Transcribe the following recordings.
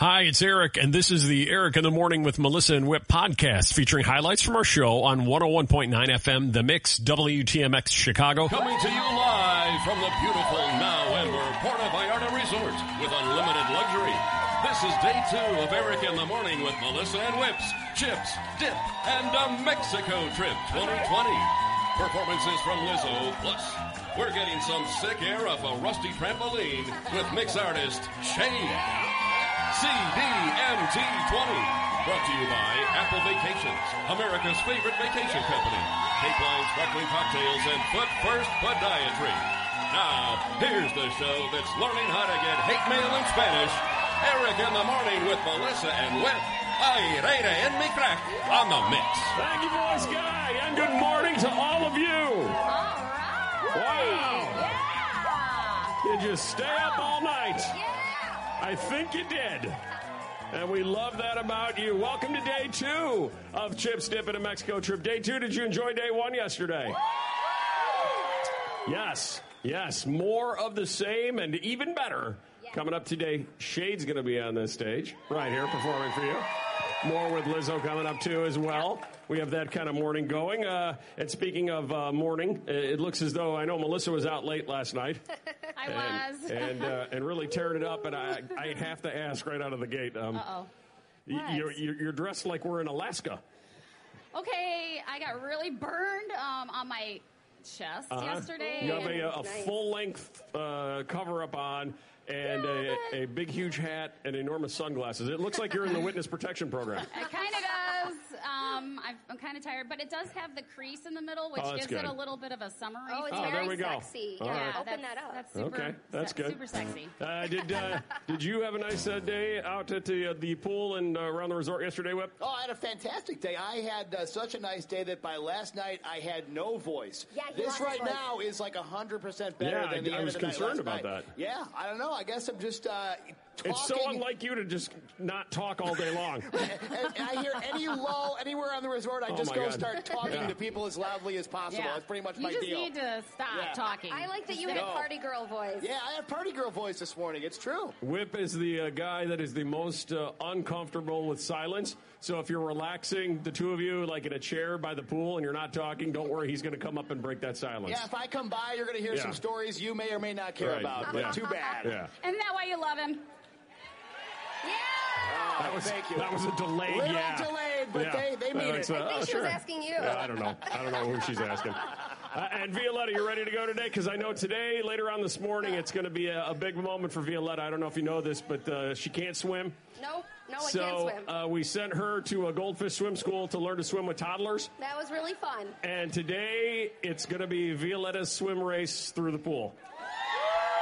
Hi, it's Eric, and this is the Eric in the Morning with Melissa and Whip podcast featuring highlights from our show on 101.9 FM, The Mix, WTMX Chicago. Coming to you live from the beautiful Now Amber Puerto Vallarta Resort with unlimited luxury. This is day two of Eric in the Morning with Melissa and Whips, Chips, Dip, and a Mexico trip 2020. Performances from Lizzo, plus we're getting some sick air off a rusty trampoline with mix artist Shaed. CDMT 20. Brought to you by Apple Vacations, America's favorite vacation company. Cape Line Sparkling Cocktails and Foot First Podiatry. Now, here's the show that's learning how to get hate mail in Spanish. Eric in the Morning with Melissa and Whip. Aire en mi crack on the mix. Thank you, Voice Guy, and good morning to all of you. All right. Wow. Yeah. Did you stay up all night? Yeah. I think you did. And we love that about you. Welcome to day two of Chips Dip in a Mexico trip. Day two, did you enjoy day one yesterday? Yes, yes. More of the same and even better. Coming up today, Shaed's going to be on this stage right here performing for you. More with Lizzo coming up too as well. We have that kind of morning going. Uh, and speaking of uh, morning, it looks as though I know Melissa was out late last night I and was. and, uh, and really tearing it up. And I, I have to ask right out of the gate. Um, Uh-oh. y- You're, you're, dressed like we're in Alaska. Okay, I got really burned um, on my chest Uh-huh. yesterday. You have a, a full length uh, cover up on and a, a big, huge hat and enormous sunglasses. It looks like you're in the witness protection program. It kind of does. Um, I've, I'm kind of tired, but it does have the crease in the middle, which Oh, that's gives it good. a little bit of a summery. Oh, it's Oh, feel. there very we go. sexy. All yeah, right. open that's, that up. That's super, Okay, that's se- good. Super sexy. Uh, did uh, did you have a nice uh, day out at the uh, the pool and uh, around the resort yesterday, Whip? Oh, I had a fantastic day. I had uh, such a nice day that by last night I had no voice. Yeah, he this lost his right voice. now is like hundred percent better Yeah, than the I- I end was of the night concerned last about night. that. Yeah, I don't know. I guess I'm just uh, talking. It's so unlike you to just not talk all day long. and, and I hear any lull anywhere on the resort, I Oh, just my go God. start talking Yeah. to people as loudly as possible. Yeah. That's pretty much you my deal. You just need to stop Yeah. talking. I like that you Just had a No. party girl voice. yeah, I have party girl voice this morning. It's true. Whip is the uh, guy that is the most uh, uncomfortable with silence. So if you're relaxing, the two of you, like in a chair by the pool, and you're not talking, don't worry, he's going to come up and break that silence. Yeah, if I come by, you're going to hear Yeah. some stories you may or may not care Right, about. yeah. But too bad. Yeah. Isn't that why you love him? Yeah. That was, Thank you. That was a delayed Little yeah. delayed, but Yeah. they- they That mean makes it. a- I think oh, she sure. was asking you. Yeah, I don't know. I don't know who she's asking. Uh, and Violetta, you ready to go today? Because I know today, later on this morning, it's going to be a, a big moment for Violetta. I don't know if you know this, but uh, she can't swim. Nope. No, I can't so swim. uh, we sent her to a goldfish swim school to learn to swim with toddlers. that was really fun. And today, it's going to be Violetta's swim race through the pool.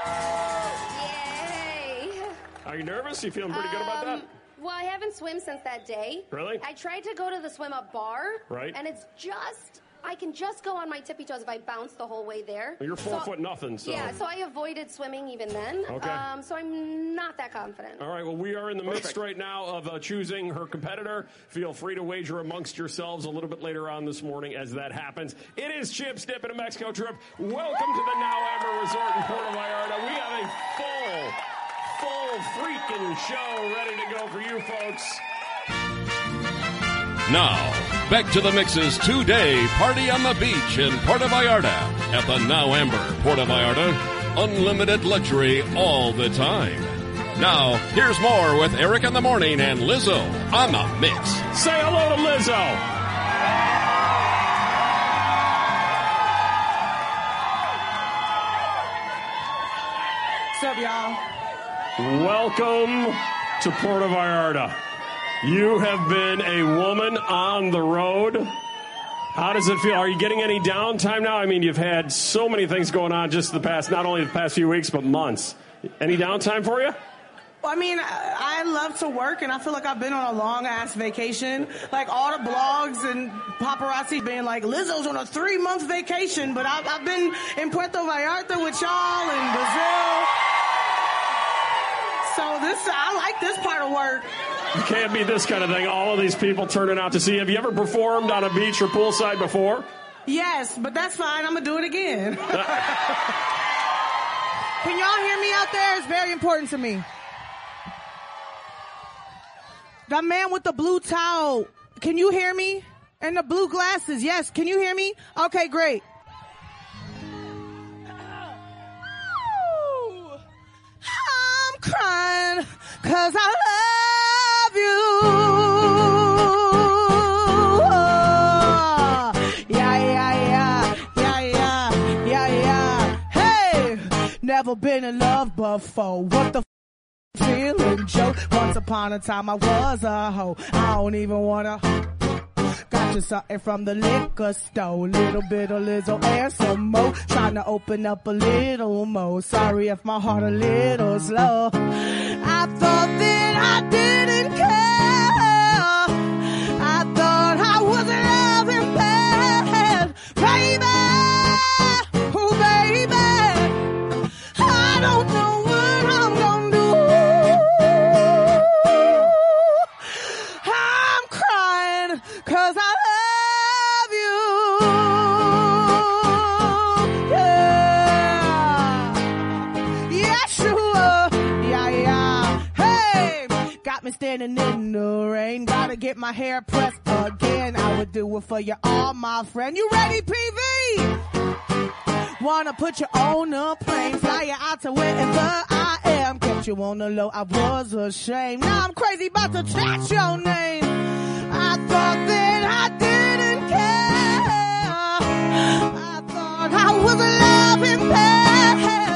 Yay. Are you nervous? You feeling pretty good about that? Um, Well, I haven't swum since that day. Really? I tried to go to the swim up bar. Right. And it's just, I can just go on my tippy toes if I bounce the whole way there. You're four So- foot nothing, so. Yeah, so I avoided swimming even then. Okay. Um, so I'm not that confident. All right, well, we are in the midst right now of uh, choosing her competitor. Feel free to wager amongst yourselves a little bit later on this morning as that happens. It is Chips Dip in a Mexico trip. Welcome to the Now Amber Resort in Puerto Vallarta. We have a full, full freaking show ready to go for you folks. Now, back to the Mix's two-day party on the beach in Puerto Vallarta at the Now Amber Puerto Vallarta. Unlimited luxury all the time. Now, here's more with Eric in the Morning and Lizzo on the Mix. Say hello to Lizzo. What's up, y'all? Welcome to Puerto Vallarta. You have been a woman on the road. How does it feel? Are you getting any downtime now? I mean, you've had so many things going on just the past, not only the past few weeks, but months. Any downtime for you? I mean, I I love to work, and I feel like I've been on a long ass vacation. Like all the blogs and paparazzi being like, Lizzo's on a three month vacation, but I've, I've been in Puerto Vallarta with y'all in Brazil. So this, I like this part of work. You can't be this kind of thing. All of these people turning out to see. Have you ever performed on a beach or poolside before? Yes, but that's fine. I'm gonna do it again. Can y'all hear me out there? It's very important to me. The man with the blue towel. Can you hear me? And the blue glasses. Yes. Can you hear me? Okay, great. Crying cause I love you. Oh, yeah, yeah, yeah, yeah, yeah, yeah, yeah. Hey, never been in love before. What the f- feeling, Joe? Once upon a time I was a hoe. I don't even wanna. Got you something from the liquor store. Little bit of Lizzo and some more. Trying to open up a little more. Sorry if my heart a little slow. I thought that I didn't standing in the rain. Gotta get my hair pressed again. I would do it for you all, my friend. You ready, PV? Wanna put you on a plane, fly you out to wherever I am. Kept you on the low, I was ashamed. Now I'm crazy about to chat your name. I thought that I didn't care. I thought I was a loving bad.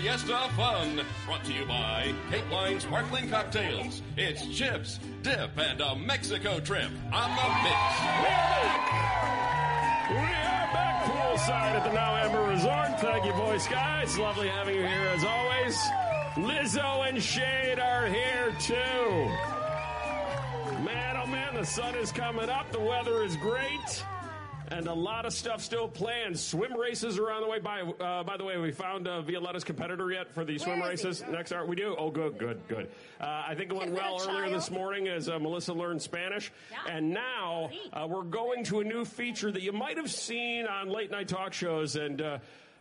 Fiesta fun. Brought to you by Cape Line Sparkling Cocktails. It's chips, dip, and a Mexico trip on the mix. We are back poolside at the Now Amber Resort. Thank you, Voice Guy. Lovely having you here as always. Lizzo and Shaed are here too. Man, oh man, the sun is coming up. The weather is great. And a lot of stuff still planned. Swim races are on the way. By uh, by the way, we found uh, Violetta's competitor yet for the swim Where he? races. Next hour, we do. Oh, good, good, good. Uh, I think it went well earlier this morning as uh, Melissa learned Spanish, Yeah. and now uh, we're going to a new feature that you might have seen on late night talk shows, and uh,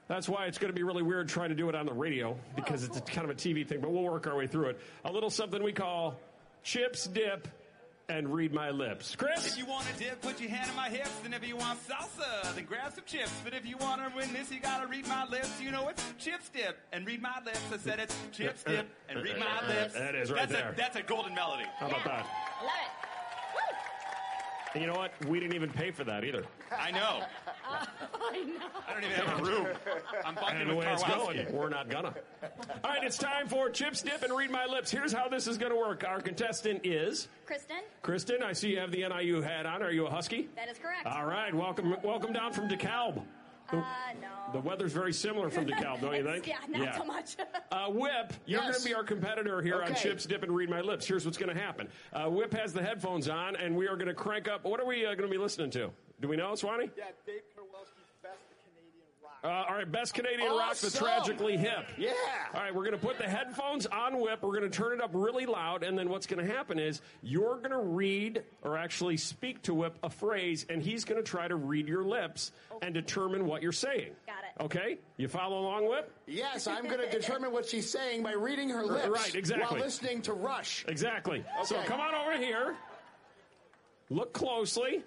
that's why it's going to be really weird trying to do it on the radio because it's a, kind of a TV thing. But we'll work our way through it. A little something we call chips dip and read my lips. Chris. If you want to dip, put your hand on my hips. And if you want salsa, then grab some chips. But if you want to win this, you got to read my lips. You know it's chips dip and read my lips. I said it's chips dip and read my lips. That is right that's there. A, that's a golden melody. How about that? I love it. And you know what? We didn't even pay for that either. I know. I know. I don't even have a room. I'm bunking And the with way it's Karwowski. going, we're not gonna. All right, it's time for Chips Dip and Read My Lips. Here's how this is gonna work. Our contestant is Kristen, Kristen. I see you have the NIU hat on. Are you a Husky? that is correct. All right, welcome, welcome down from DeKalb. The, Uh, no. the weather's very similar from DeKalb, don't you think? Yeah, not so much. Uh, Whip, you're Yes. going to be our competitor here on Chips Dip and Read My Lips. Here's what's going to happen. Uh, Whip has the headphones on, and we are going to crank up. What are we uh, going to be listening to? Do we know, Swanee? Yeah, Dave Karwowski's best Canadian rock. Uh, all right, best Canadian rock, the tragically hip. Yeah. All right, we're going to put the headphones on Whip. We're going to turn it up really loud, and then what's going to happen is you're going to read or actually speak to Whip a phrase, and he's going to try to read your lips and determine what you're saying. Got it. Okay, you follow along, Whip? Yes, I'm going to determine what she's saying by reading her lips. Right, exactly. While listening to Rush. Exactly. Okay. So come on over here. Look closely.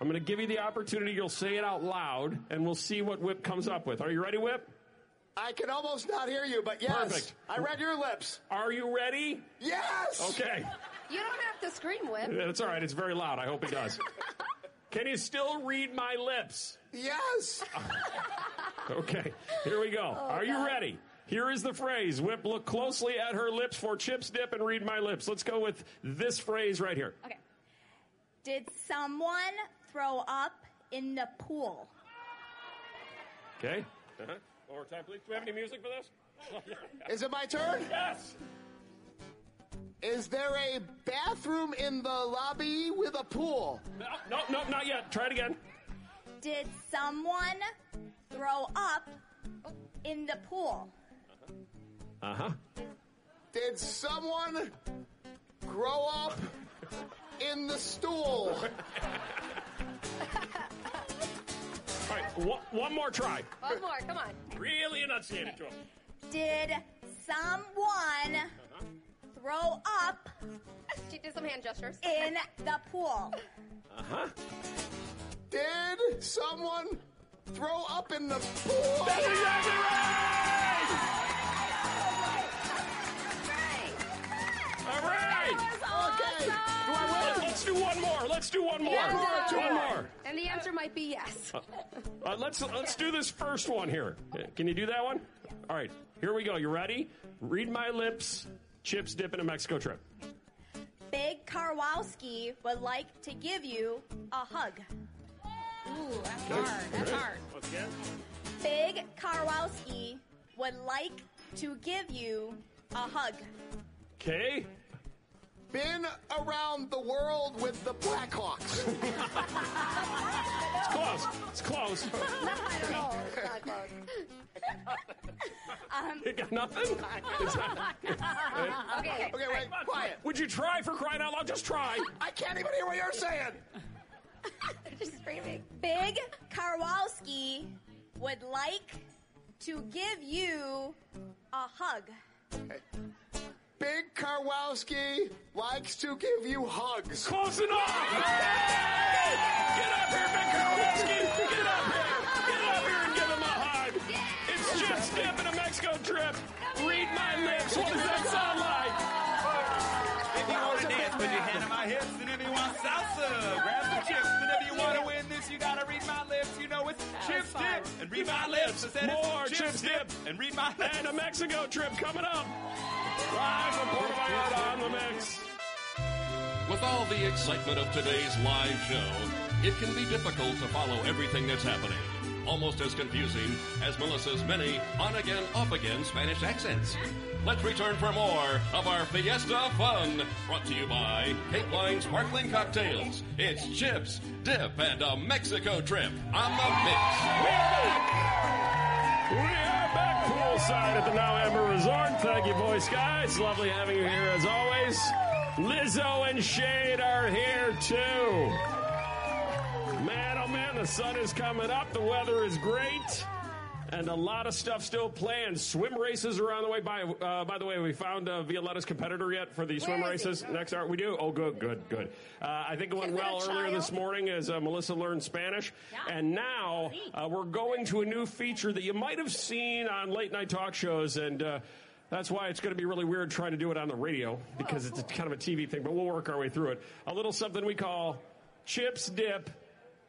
I'm going to give you the opportunity. You'll say it out loud, and we'll see what Whip comes up with. Are you ready, Whip? I can almost not hear you, but yes. Perfect. I read your lips. Are you ready? Yes. Okay. You don't have to scream, Whip. That's all right. It's very loud. I hope it does. Can you still read my lips? Yes. Okay. Here we go. Oh, Are you ready? Here is the phrase. Whip, look closely at her lips for chips dip and read my lips. Let's go with this phrase right here. Okay. Did someone throw up in the pool? Okay. Uh-huh. One more time, please. Do we have any music for this? Is it my turn? yes. Is there a bathroom in the lobby with a pool? No, no, no, not yet. Try it again. Did someone throw up in the pool? Uh huh. Did someone grow up in the stool? All right. One, one more try. One more, come on. Really enunciate it to him. Did someone throw up She did some hand gestures. in the pool? Uh huh. Did someone throw up in the pool? That's exactly right. All right. Okay. Do I win? Let's do one more. Let's do one more. And, uh, One more. And the answer might be yes. Uh, let's let's do this first one here. Can you do that one? All right. Here we go. You ready? Read my lips. Chips dip in a Mexico trip. Big Karwowski would like to give you a hug. Ooh, that's hard. That's hard. Once again. Big Karwowski would like to give you a hug. Okay. Been around the world with the Blackhawks. It's close. It's close. I don't know. It's not close. Um, you got nothing? It's not- Okay. Okay, wait, quiet. Would you try for crying out loud? Just try. I can't even hear what you're saying. They're Just screaming. Big Karwowski would like to give you a hug. Big Karwowski likes to give you hugs. Close enough. Hey! Get up here, Big Karwowski. Get up here. Get up here and give him a hug. It's Chips Dip in a Mexico trip. Read my lips. What does that sound like? If you want to dance, put your hand on my hips. And if you want salsa, grab you gotta read my lips. You know it's chips dip and read my lips. I said it's More Chips Dip and read my lips. and a Mexico trip coming up. Live from Puerto Vallarta on the mix. With all the excitement of today's live show, it can be difficult to follow everything that's happening. Almost as confusing as Melissa's many on again, off again Spanish accents. Let's return for more of our Fiesta fun, brought to you by Cape Line Sparkling Cocktails. It's chips, dip, and a Mexico trip on the mix. We are back poolside at the Now Amber Resort. Thank you, Voice Guy. It's lovely having you here as always. Lizzo and Shaed are here too. Man, the sun is coming up. The weather is great. And a lot of stuff still planned. Swim races are on the way. By uh, by the way, we found uh, Violetta's competitor yet for the swim Where he? races. Next hour, we do. Oh, good, good, good. Uh, I think it went well earlier this morning as uh, Melissa learned Spanish, and now uh, we're going to a new feature that you might have seen on late night talk shows and. Uh, That's why it's going to be really weird trying to do it on the radio because it's kind of a TV thing, but we'll work our way through it. A little something we call chips dip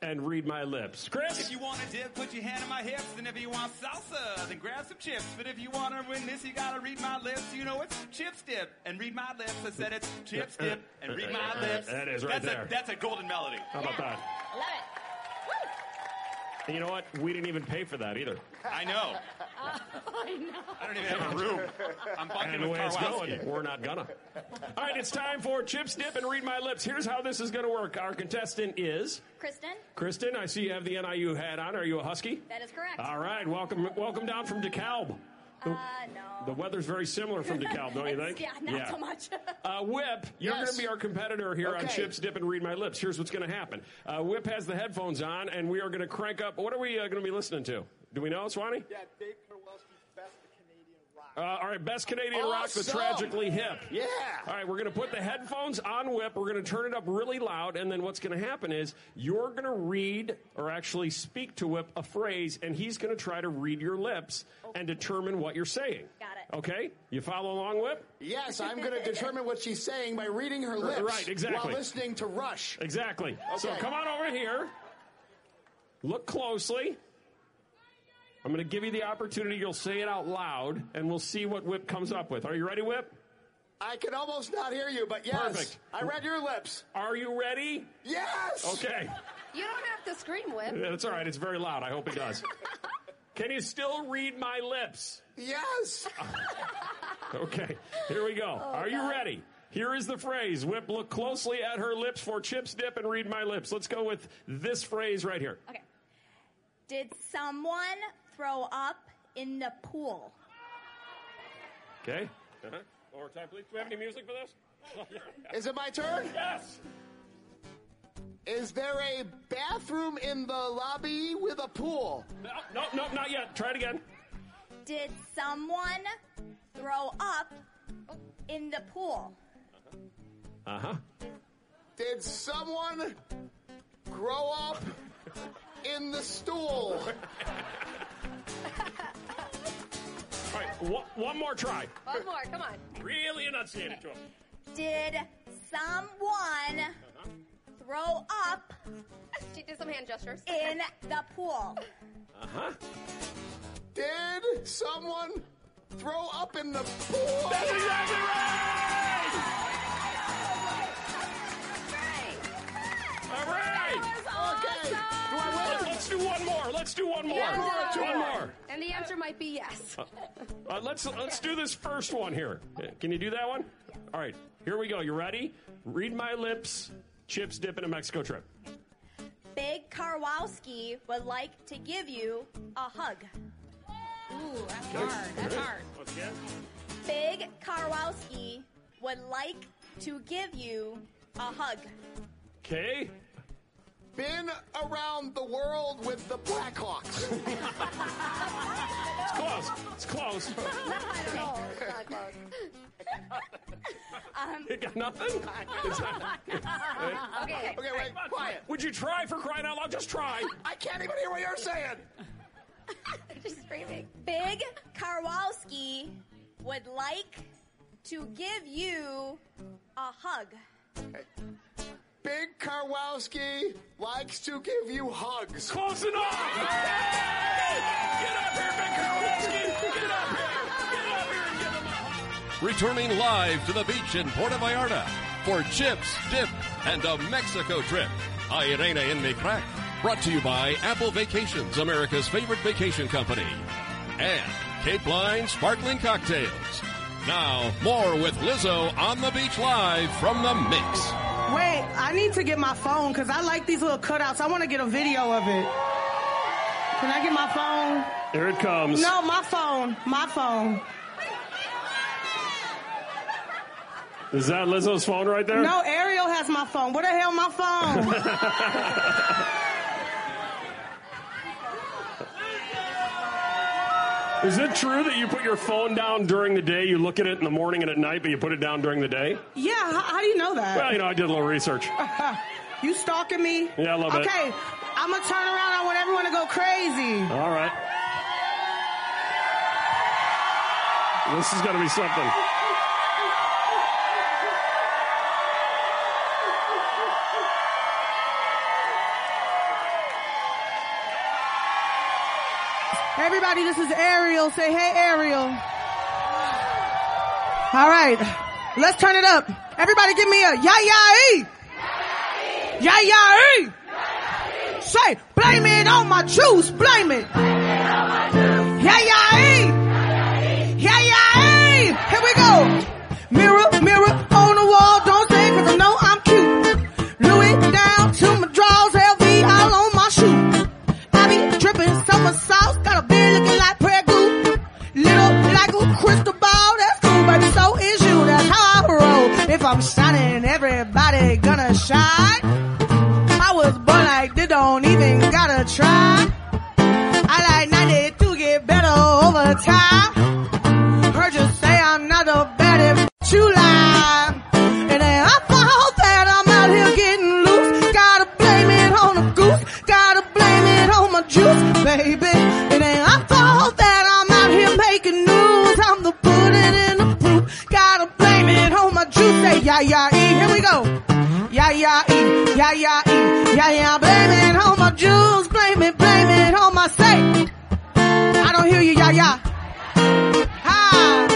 and read my lips. Chris? If you want to dip, put your hand on my hips. And if you want salsa, then grab some chips. But if you want to win this, you got to read my lips. You know it's chips dip and read my lips. I said it's chips dip and read my lips. That is right that's there. A, that's a golden melody. How about that? I love it. And you know what? We didn't even pay for that either. I know. I know. I don't even have a room. I'm bunking And the with way it's Karwowski. going, we're not gonna. All right, it's time for chips dip and read my lips. Here's how this is going to work. Our contestant is Kristen, Kristen. I see you have the NIU hat on. Are you a Husky? that is correct. All right, welcome, welcome down from DeKalb. Uh, no. The weather's very similar from DeKalb, don't you think? Yeah, not so much. Uh, Whip, you're Yes. going to be our competitor here on Chips Dip and Read My Lips. Here's what's going to happen. Uh, Whip has the headphones on, and we are going to crank up. What are we uh, going to be listening to? Do we know, Swanee? Yeah, Dave Karwowski's Best Canadian Rock. Uh, all right, best Canadian rock, the tragically hip. Yeah. All right, we're going to put the headphones on Whip. We're going to turn it up really loud, and then what's going to happen is you're going to read or actually speak to Whip a phrase, and he's going to try to read your lips and determine what you're saying. Got it. Okay, you follow along, Whip? Yes, I'm going to determine what she's saying by reading her lips. right, exactly. While listening to Rush. Exactly. Okay. So come on over here. Look closely. I'm going to give you the opportunity. You'll say it out loud, and we'll see what Whip comes up with. Are you ready, Whip? I can almost not hear you, but yes. Perfect. I read your lips. Are you ready? Yes. Okay. You don't have to scream, Whip. That's all right. It's very loud. I hope it does. Can you still read my lips? Yes. Okay. Here we go. Oh, Are you ready? Here is the phrase. Whip, look closely at her lips for chips dip and read my lips. Let's go with this phrase right here. Okay. Did someone throw up in the pool? Okay. Uh-huh. One more time, please. Do we have any music for this? Is it my turn? yes. Is there a bathroom in the lobby with a pool? No, no, no, not yet. Try it again. Did someone throw up in the pool? Uh huh. Did someone grow up in the stool? All right. One, one more try. One more, come on. Really enunciate it to him. Did someone throw up She did some hand gestures. in the pool? Uh huh. Did someone throw up in the pool? That's exactly right. All right. Okay. Do I win? Let's do one more. Let's do one more. Yeah. One more. And the answer might be yes. Uh, let's let's do this first one here. Can you do that one? All right. Here we go. You ready? Read my lips. Chips dip in a Mexico trip. Big Karwowski would like to give you a hug. Ooh, that's hard. That's hard. Once again. Big Karwowski would like to give you a hug. Okay. Been around the world with the Blackhawks. It's close. It's close. Not at all. It's not close. You got nothing? It's not- Okay. Okay, wait, quiet. Would you try for crying out loud? Just try. I can't even hear what you're saying. Just screaming. Big Karwowski would like to give you a hug. Big Karwowski likes to give you hugs. Close enough. Hey! Get up here, Big Karwowski. Get up here. Get up here and give him a hug. Returning live to the beach in Puerto Vallarta for Chips, Dip, and a Mexico trip. Irene in me crack. Brought to you by Apple Vacations, America's favorite vacation company. And Cape Line Sparkling Cocktails. Now, more with Lizzo on the beach live from the mix. Wait, I need to get my phone because I like these little cutouts. I want to get a video of it. Can I get my phone? Here it comes. No, my phone. My phone. Is that Lizzo's phone right there? No, Ariel has my phone. Where the hell my phone? Is it true that you put your phone down during the day? You look at it in the morning and at night, but you put it down during the day? yeah, how, how do you know that? Well, you know, I did a little research. you stalking me? Yeah, a little bit. Okay, I'm gonna turn around. I want everyone to go crazy. All right. This is going to be something. Everybody, this is Ariel. Say, hey, Ariel. All right. Let's turn it up. Everybody give me a ya ya e. Ya ya e. Say, blame it on my juice. Blame it. Ya ya e. Ya ya e. Here we go. Mirror, mirror gonna. I was born like they don't even gotta try. Yeah, yeah. Yeah, blame it on my juice. Blame it, blame it on my say. I don't hear you, yeah, yeah. Ha!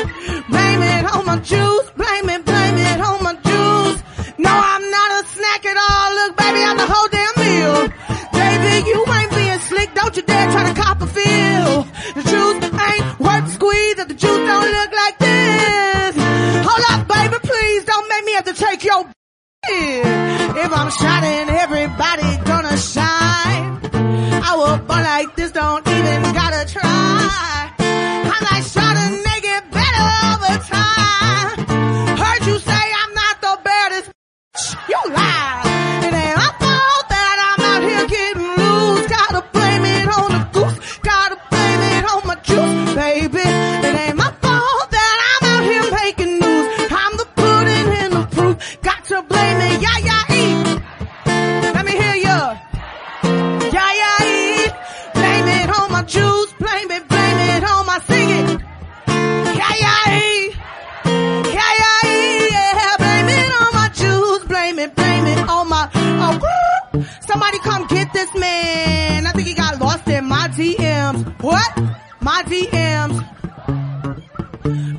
Blame it on my juice. Blame it, blame it on my juice. No, I'm not a snack at all. Look, baby, I'm the whole damn meal. Baby, you ain't being slick. Don't you dare try to cop a feel. The juice ain't worth the squeeze. If the juice don't look like this. Hold up, baby, please don't make me have to take your if I'm shining, everybody gonna shine. I will burn DMs. What? My DMs.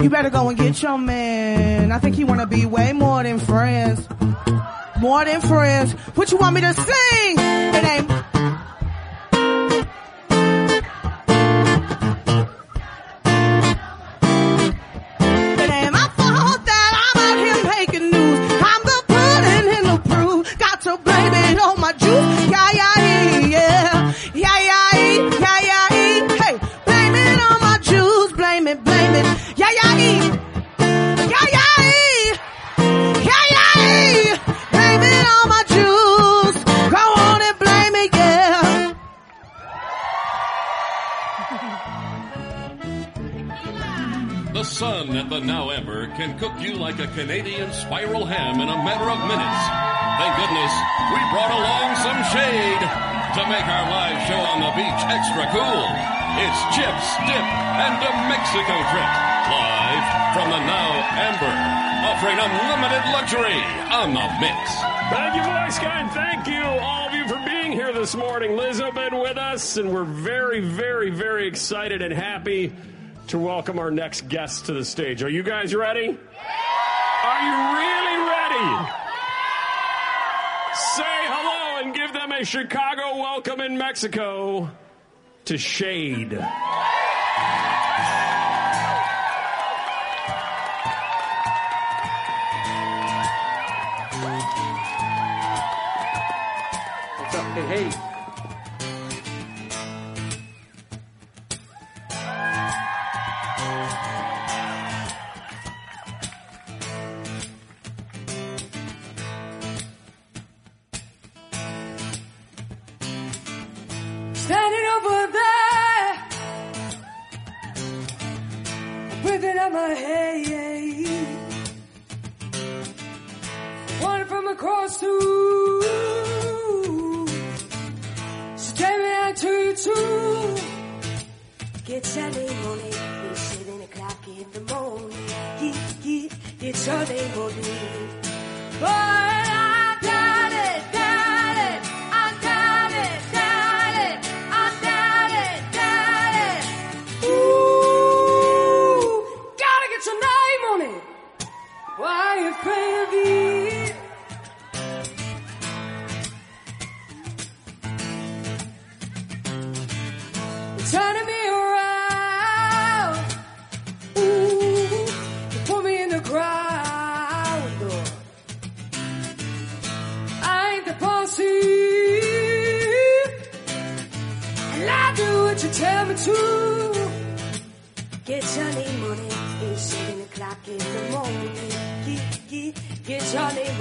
You better go and get your man. I think he wanna be way more than friends. More than friends. What you want me to sing? It ain't. Sun at the Now Amber can cook you like a Canadian spiral ham in a matter of minutes. Thank goodness we brought along some shade to make our live show on the beach extra cool. It's Chips, Dip, and a Mexico trip. Live from the Now Amber, offering unlimited luxury on the mix. Thank you, Voice Guy, and thank you, all of you, for being here this morning. Liz has been with us, and we're very, very, very excited and happy to welcome our next guest to the stage. Are you guys ready? Are you really ready? Say hello and give them a Chicago welcome in Mexico to Shaed. Hey, hey. My head. One from across the room, staring at you too. Gets early morning, it's seven o'clock in the morning. get, get your name on it. But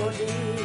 get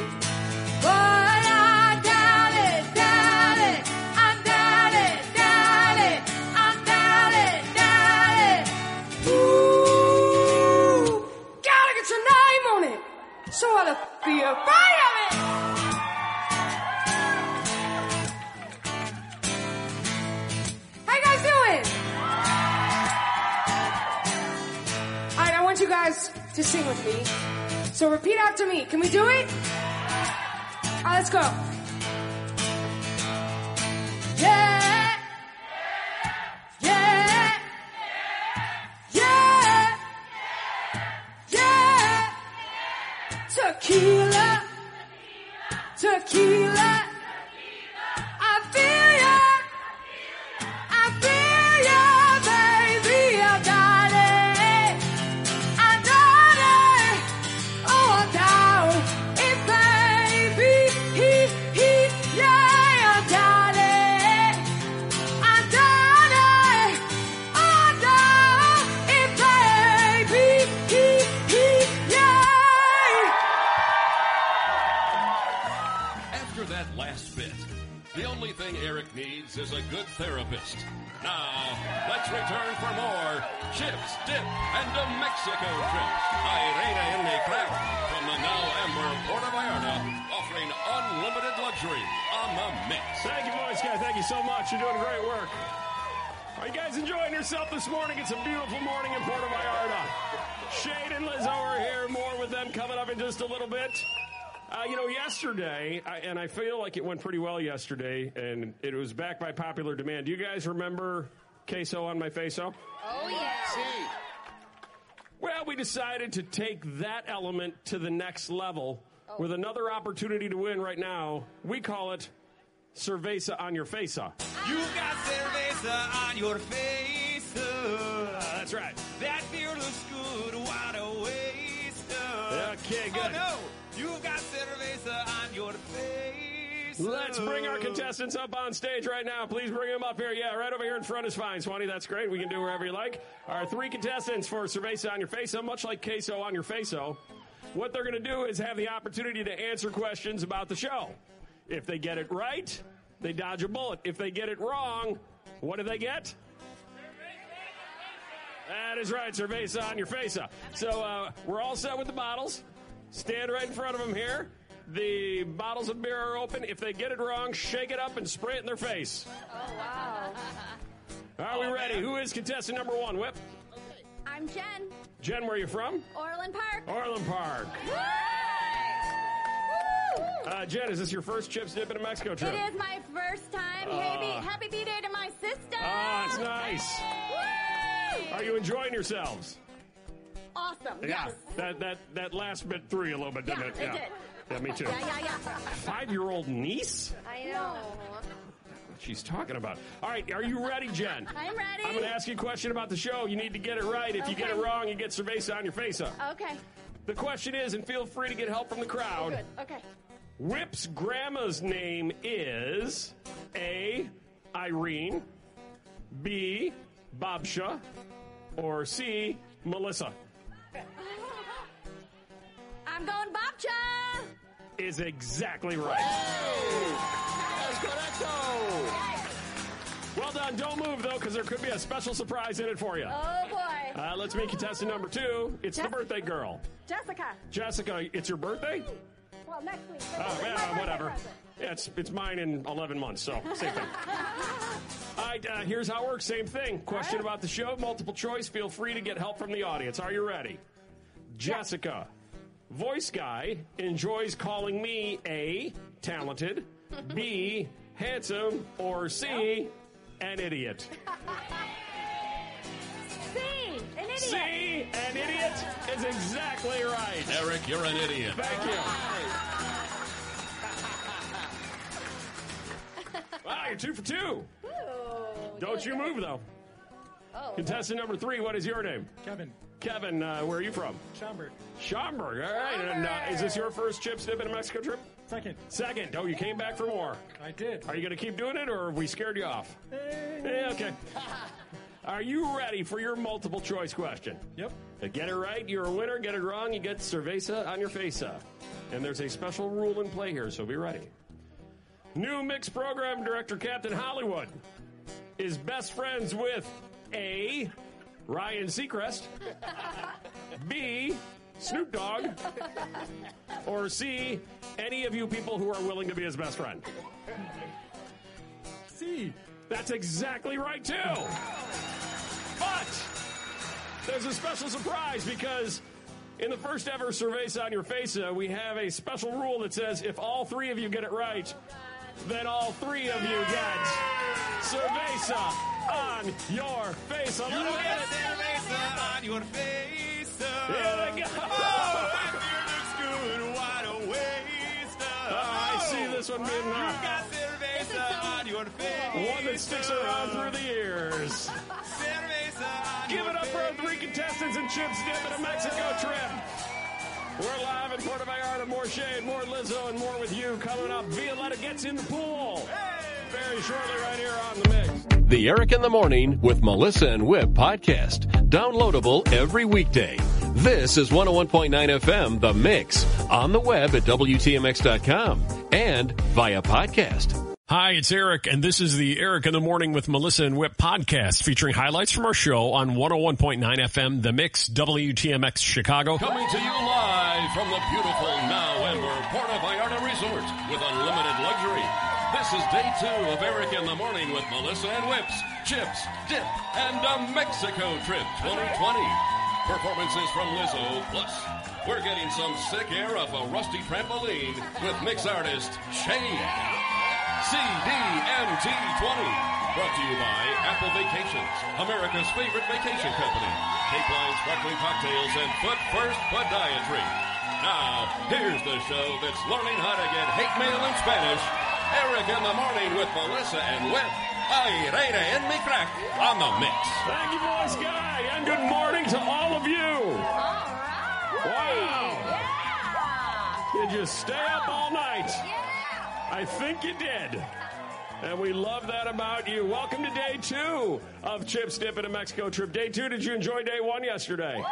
went pretty well yesterday, and it was backed by popular demand. Do you guys remember queso on my faso? Oh, yeah. Well, we decided to take that element to the next level with another opportunity to win right now. We call it Cerveza on your face-off. You got cerveza on your face. uh, That's right. That beer looks good. What a waste. Okay, good. Oh no, you got cerveza on your face. Let's bring our contestants up on stage right now. Please bring them up here. Yeah, right over here in front is fine, Swanee. That's great. We can do wherever you like. Our three contestants for Cerveza on your Faso, much like queso on your Faso. What they're going to do is have the opportunity to answer questions about the show. If they get it right, they dodge a bullet. If they get it wrong, what do they get? That is right, Cerveza on your Faso. So uh, we're all set with the bottles. Stand right in front of them here. The bottles of beer are open. If they get it wrong, shake it up and spray it in their face. Oh, wow. Are we ready? Who is contestant number one? Whip. I'm Jen. Jen, where are you from? Orland Park. Orland Park. Uh, Jen, is this your first chips dip in a Mexico trip? It is my first time. Uh, happy, happy B-Day to my sister. Ah, it's nice. Are you enjoying yourselves? Awesome. Yeah. Yes. That that that last bit threw you a little bit, didn't Yeah, it? it did. Yeah, me too. Yeah, yeah, yeah. Five-year-old niece? I know. What she's talking about. All right, are you ready, Jen? I'm ready. I'm going to ask you a question about the show. You need to get it right. If you get it wrong, you get cerveza on your face up. Okay. The question is, and feel free to get help from the crowd. Good. Okay. Whip's grandma's name is A. Irene, B. Babsha, or C. Melissa. I'm going Babcha. Is exactly right. Correcto. Well done. Don't move though, because there could be a special surprise in it for you. Oh boy. Uh, let's meet contestant number two. It's the birthday girl. Jessica. Jessica, it's your birthday? Well, next week. Oh, yeah, whatever. present. Yeah, it's, it's mine in 11 months, so same thing. All right, uh, here's how it works. Same thing. Question about the show, multiple choice. Feel free to get help from the audience. Are you ready? Jessica. Voice guy enjoys calling me A, talented, B, handsome, or C, an idiot. C, an idiot. C, an idiot is exactly right. Eric, you're an idiot. Thank you. Wow, you're two for two. Ooh, Don't you move, though. Oh. Contestant number three, what is your name? Kevin. Kevin, uh, where are you from? Schaumburg. Schaumburg. All right. And, uh, is this your first Chips Dip in a Mexico trip? Second. Second. Oh, you came back for more. I did. Are you going to keep doing it, or have we scared you off? Yeah, okay. Are you ready for your multiple choice question? Yep. Uh, Get it right, you're a winner. Get it wrong, you get cerveza on your face. And there's a special rule in play here, so be ready. New mix program director Captain Hollywood is best friends with A. Ryan Seacrest, B. Snoop Dogg, or C. Any of you people who are willing to be his best friend. C. That's exactly right, too. But there's a special surprise because in the first ever Cerveza on Your Face, uh, we have a special rule that says if all three of you get it right, then all three of you get Cerveza on your face. A You little got bit. cerveza on your face. Here we go. Oh, that beer looks good. What a waste. I see this one being You uh, got cerveza on your face. one that sticks around through the years. Cerveza on Give your it up for our three contestants and Chips Dip at a Mexico trip. We're live in Puerto Vallarta. More Shaed, more Lizzo, and more with you coming up. Violetta gets in the pool. Very shortly, right here on the mix. The Eric in the Morning with Melissa and Whip podcast. Downloadable every weekday. This is 101.9 FM, The Mix, on the web at WTMX.com and via podcast. Hi, it's Eric, and this is the Eric in the Morning with Melissa and Whip podcast featuring highlights from our show on 101.9 FM, The Mix, WTMX Chicago. Coming to you live from the beautiful Now Amber Puerto Vallarta Resort with unlimited luxury. This is day two of Eric in the Morning with Melissa and Whips, Chips, Dip, and a Mexico Trip 2020. Performances from Lizzo, plus we're getting some sick air off a rusty trampoline with mix artist Shaed. CDMT 20. Brought to you by Apple Vacations, America's favorite vacation company. Cape Line Sparkling Cocktails and Foot First Podiatry. Now, here's the show that's learning how to get hate mail in Spanish. Eric in the Morning with Melissa and Whip. Aire en mi crack on the mix. Thank you, Voice Guy, and good morning to all of you. All right. Wow. Yeah. Did you stay up all night? Yeah. I think you did. And we love that about you. Welcome to day two of Chips Dip and a Mexico trip. Day two, did you enjoy day one yesterday?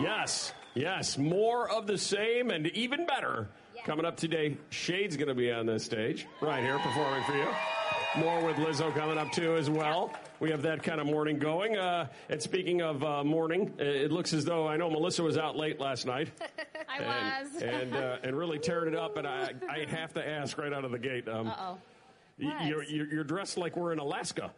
Yes, yes. More of the same and even better. Coming up today, Shaed's going to be on this stage right here performing for you. More with Lizzo coming up too as well. We have that kind of morning going. Uh, and speaking of uh, morning, it looks as though I know Melissa was out late last night I and was. and, uh, and really tearing it up. And I, I have to ask right out of the gate. Um, Uh-oh. you're, you're you're dressed like we're in Alaska.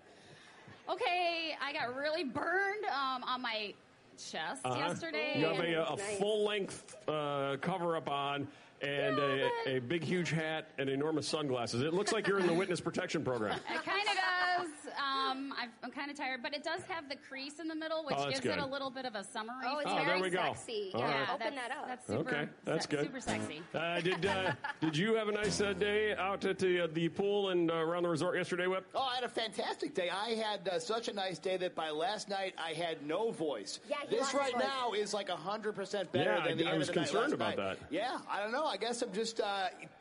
Okay, I got really burned um, on my chest Uh-huh. yesterday. You have a, a Nice. full length uh, cover up on. And a, a big, huge hat and enormous sunglasses. It looks like you're in the witness protection program. It kind of does. Um, I've, I'm kind of tired, but it does have the crease in the middle, which Oh, that's gives it a little bit of a summery. Oh, it's Oh, feel. there very we go. sexy. All yeah, right. open that's, that up. That's super. Okay, that's se- good. Super sexy. Uh, did uh, did you have a nice uh, day out at the, uh, the pool and uh, around the resort yesterday, Whip? Oh, I had a fantastic day. I had uh, such a nice day that by last night I had no voice. Yeah, he this lost right his voice. now is like hundred percent better Yeah, than the I- I end was of the night concerned last about night. that. Yeah, I don't know. I guess I'm just uh,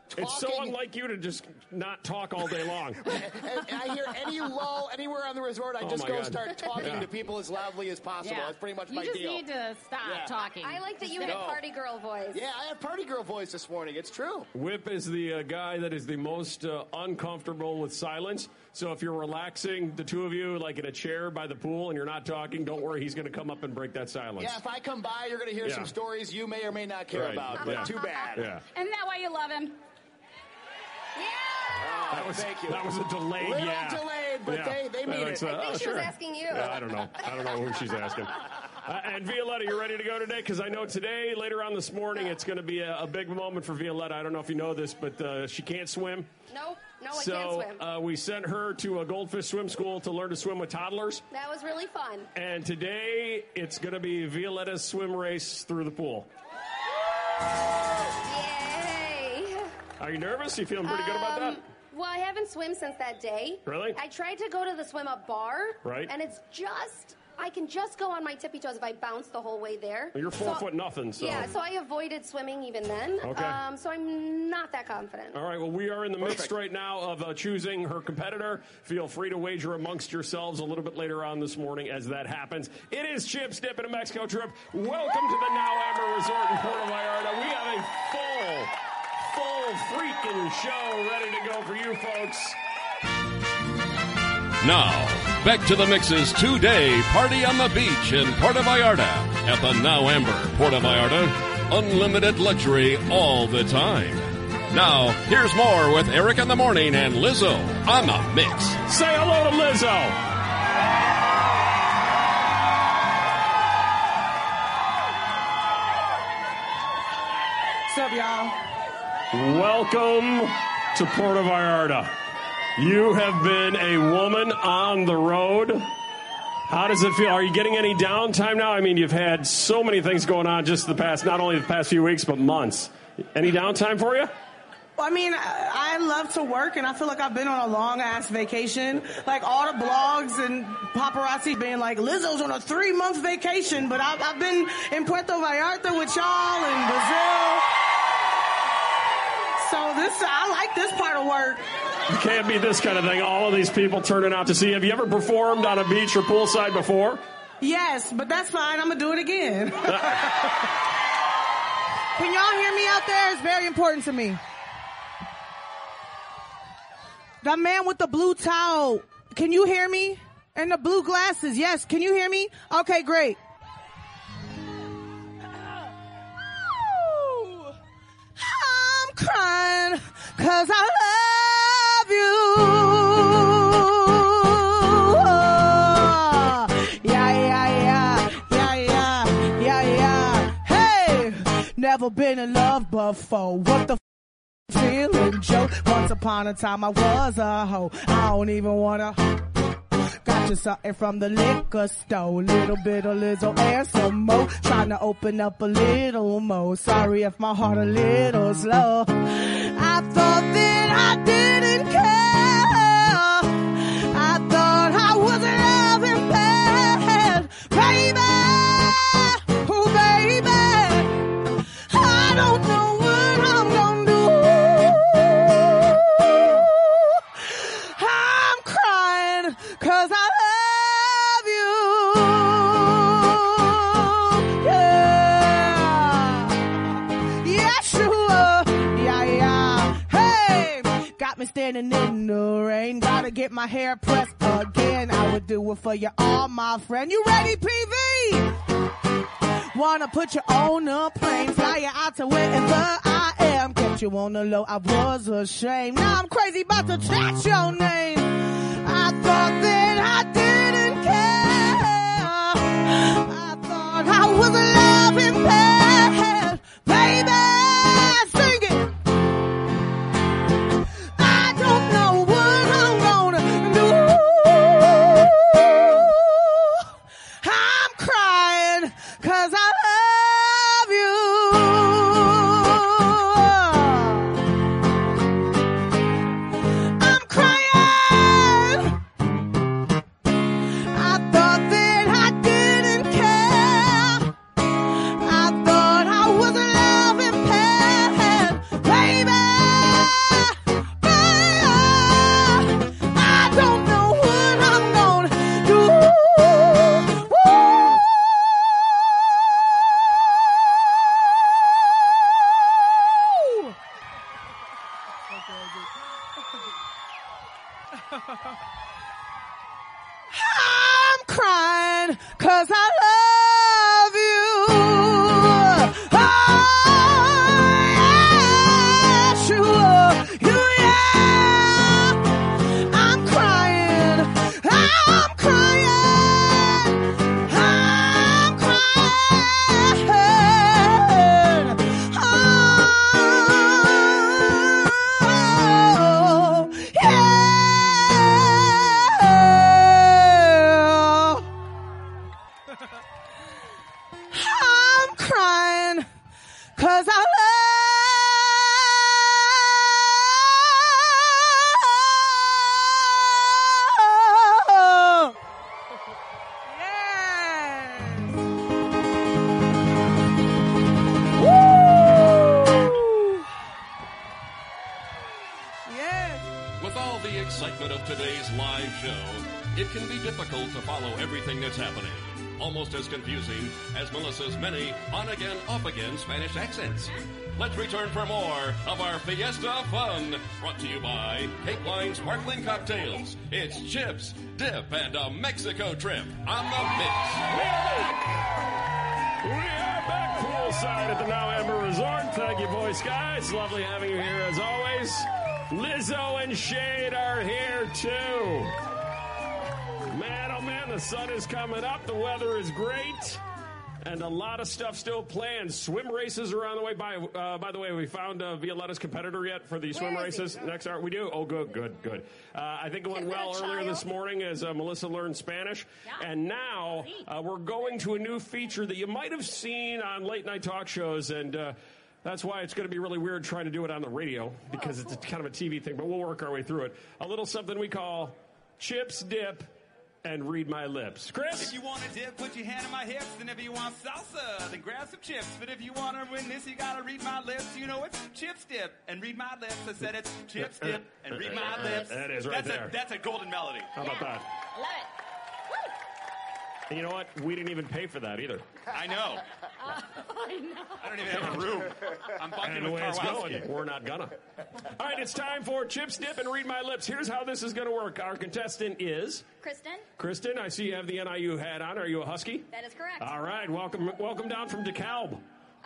talking. It's so unlike you to just not talk all day long. and I hear any lull anywhere on the resort, I Oh just my go God. start talking Yeah. to people as loudly as possible. Yeah. That's pretty much you my just deal. need to stop Yeah. talking. I like that you Just had No. party girl voice. yeah, I have party girl voice this morning. It's true. Whip is the uh, guy that is the most uh, uncomfortable with silence. So if you're relaxing, the two of you, like in a chair by the pool, and you're not talking, don't worry, he's going to come up and break that silence. Yeah, if I come by, you're going to hear Yeah. some stories you may or may not care Right. about. But Yeah. too bad. Yeah. Isn't that why you love him? Yeah. That was, thank you. That was a delayed Little yeah. delayed, but they- they mean it. uh, I think oh, she sure. was asking you. Yeah, I don't know. I don't know who she's asking. Uh, and Violetta, you ready to go today? Because I know today, later on this morning, it's going to be a, a big moment for Violetta. I don't know if you know this, but uh, she can't swim. Nope. No, I so can't swim. Uh, we sent her to a goldfish swim school to learn to swim with toddlers. that was really fun. And today, it's going to be Violetta's swim race through the pool. Yay. Are you nervous? You feeling pretty good about that? Well, I haven't swum since that day. Really? I tried to go to the swim up bar. Right. And it's just, I can just go on my tippy toes if I bounce the whole way there. You're four foot nothing, so. Yeah, so I avoided swimming even then. Okay. Um, so I'm not that confident. All right, well, we are in the midst right now of uh, choosing her competitor. Feel free to wager amongst yourselves a little bit later on this morning as that happens. It is Chips Dip in a Mexico trip. Welcome to the Now Amber Resort in Puerto Vallarta. We have a full, full freaking show ready to go for you folks. Now, back to the Mix's two day party on the beach in Puerto Vallarta at the Now Amber Puerto Vallarta. Unlimited luxury all the time. Now, here's more with Eric in the Morning and Lizzo on the Mix. Say hello to Lizzo. What's up, y'all? Welcome to Puerto Vallarta. You have been a woman on the road. How does it feel? Are you getting any downtime now? I mean, you've had so many things going on just the past, not only the past few weeks, but months. Any downtime for you? I mean, I love to work, and I feel like I've been on a long ass vacation. Like all the blogs and paparazzi being like, Lizzo's on a three month vacation, but I've, I've been in Puerto Vallarta with y'all in Brazil. So this, I like this part of work. It can't be this kind of thing. All of these people turning out to see. Have you ever performed on a beach or poolside before? Yes, but that's fine. I'm gonna do it again. Can y'all hear me out there? It's very important to me. The man with the blue towel. Can you hear me? And the blue glasses. Yes. Can you hear me? Okay, great. Crying cause I love you. Yeah, yeah, yeah, yeah, yeah, yeah. Hey, never been in love before. What the f- feeling, Joe? Once upon a time I was a hoe. I don't even wanna. Got you something from the liquor store. Little bit of Lizzo and some more. Trying to open up a little more. Sorry if my heart a little slow. I thought that I didn't care. Get my hair pressed again. I would do it for you, all my friend. You ready, PV? Wanna put you on a plane, fly you out to wherever I am. Kept you on the low, I was ashamed. Now I'm crazy about to chat your name. I thought that I didn't care. I thought I was a loving bad. Baby, Fiesta fun, brought to you by Cape Line Sparkling Cocktails. It's chips, dip, and a Mexico trip on the mix. We are back poolside at the Now Amber Resort. Thank you, Boy Scouts. Lovely having you here as always. Lizzo and Shaed are here too. Man, oh man, the sun is coming up. The weather is great. And a lot of stuff still planned. Swim races are on the way. By uh, by the way, we found uh, Violetta's competitor yet for the swim races. Next hour, we do. Oh, good, good, good. Uh, I think it went well earlier this morning as uh, Melissa learned Spanish, and now uh, we're going to a new feature that you might have seen on late night talk shows, and uh, that's why it's going to be really weird trying to do it on the radio because it's kind of a TV thing. But we'll work our way through it. A little something we call chips dip and read my lips. Chris. If you want to dip, put your hand in my hips. And if you want salsa, then grab some chips. But if you want to win this, you gotta read my lips. You know it's chips dip and read my lips. I said it's chips dip and read my lips. That is right that's there. A, that's a golden melody. How about that? Love And you know what? We didn't even pay for that either. I know. it. I know. I don't even have a room. I'm bunking And the with way it's Karwowski. going, we're not gonna. All right, it's time for Chips Dip and Read My Lips. Here's how this is going to work. Our contestant is Kristen, Kristen. I see you have the NIU hat on. Are you a Husky? that is correct. All right, welcome, welcome down from DeKalb.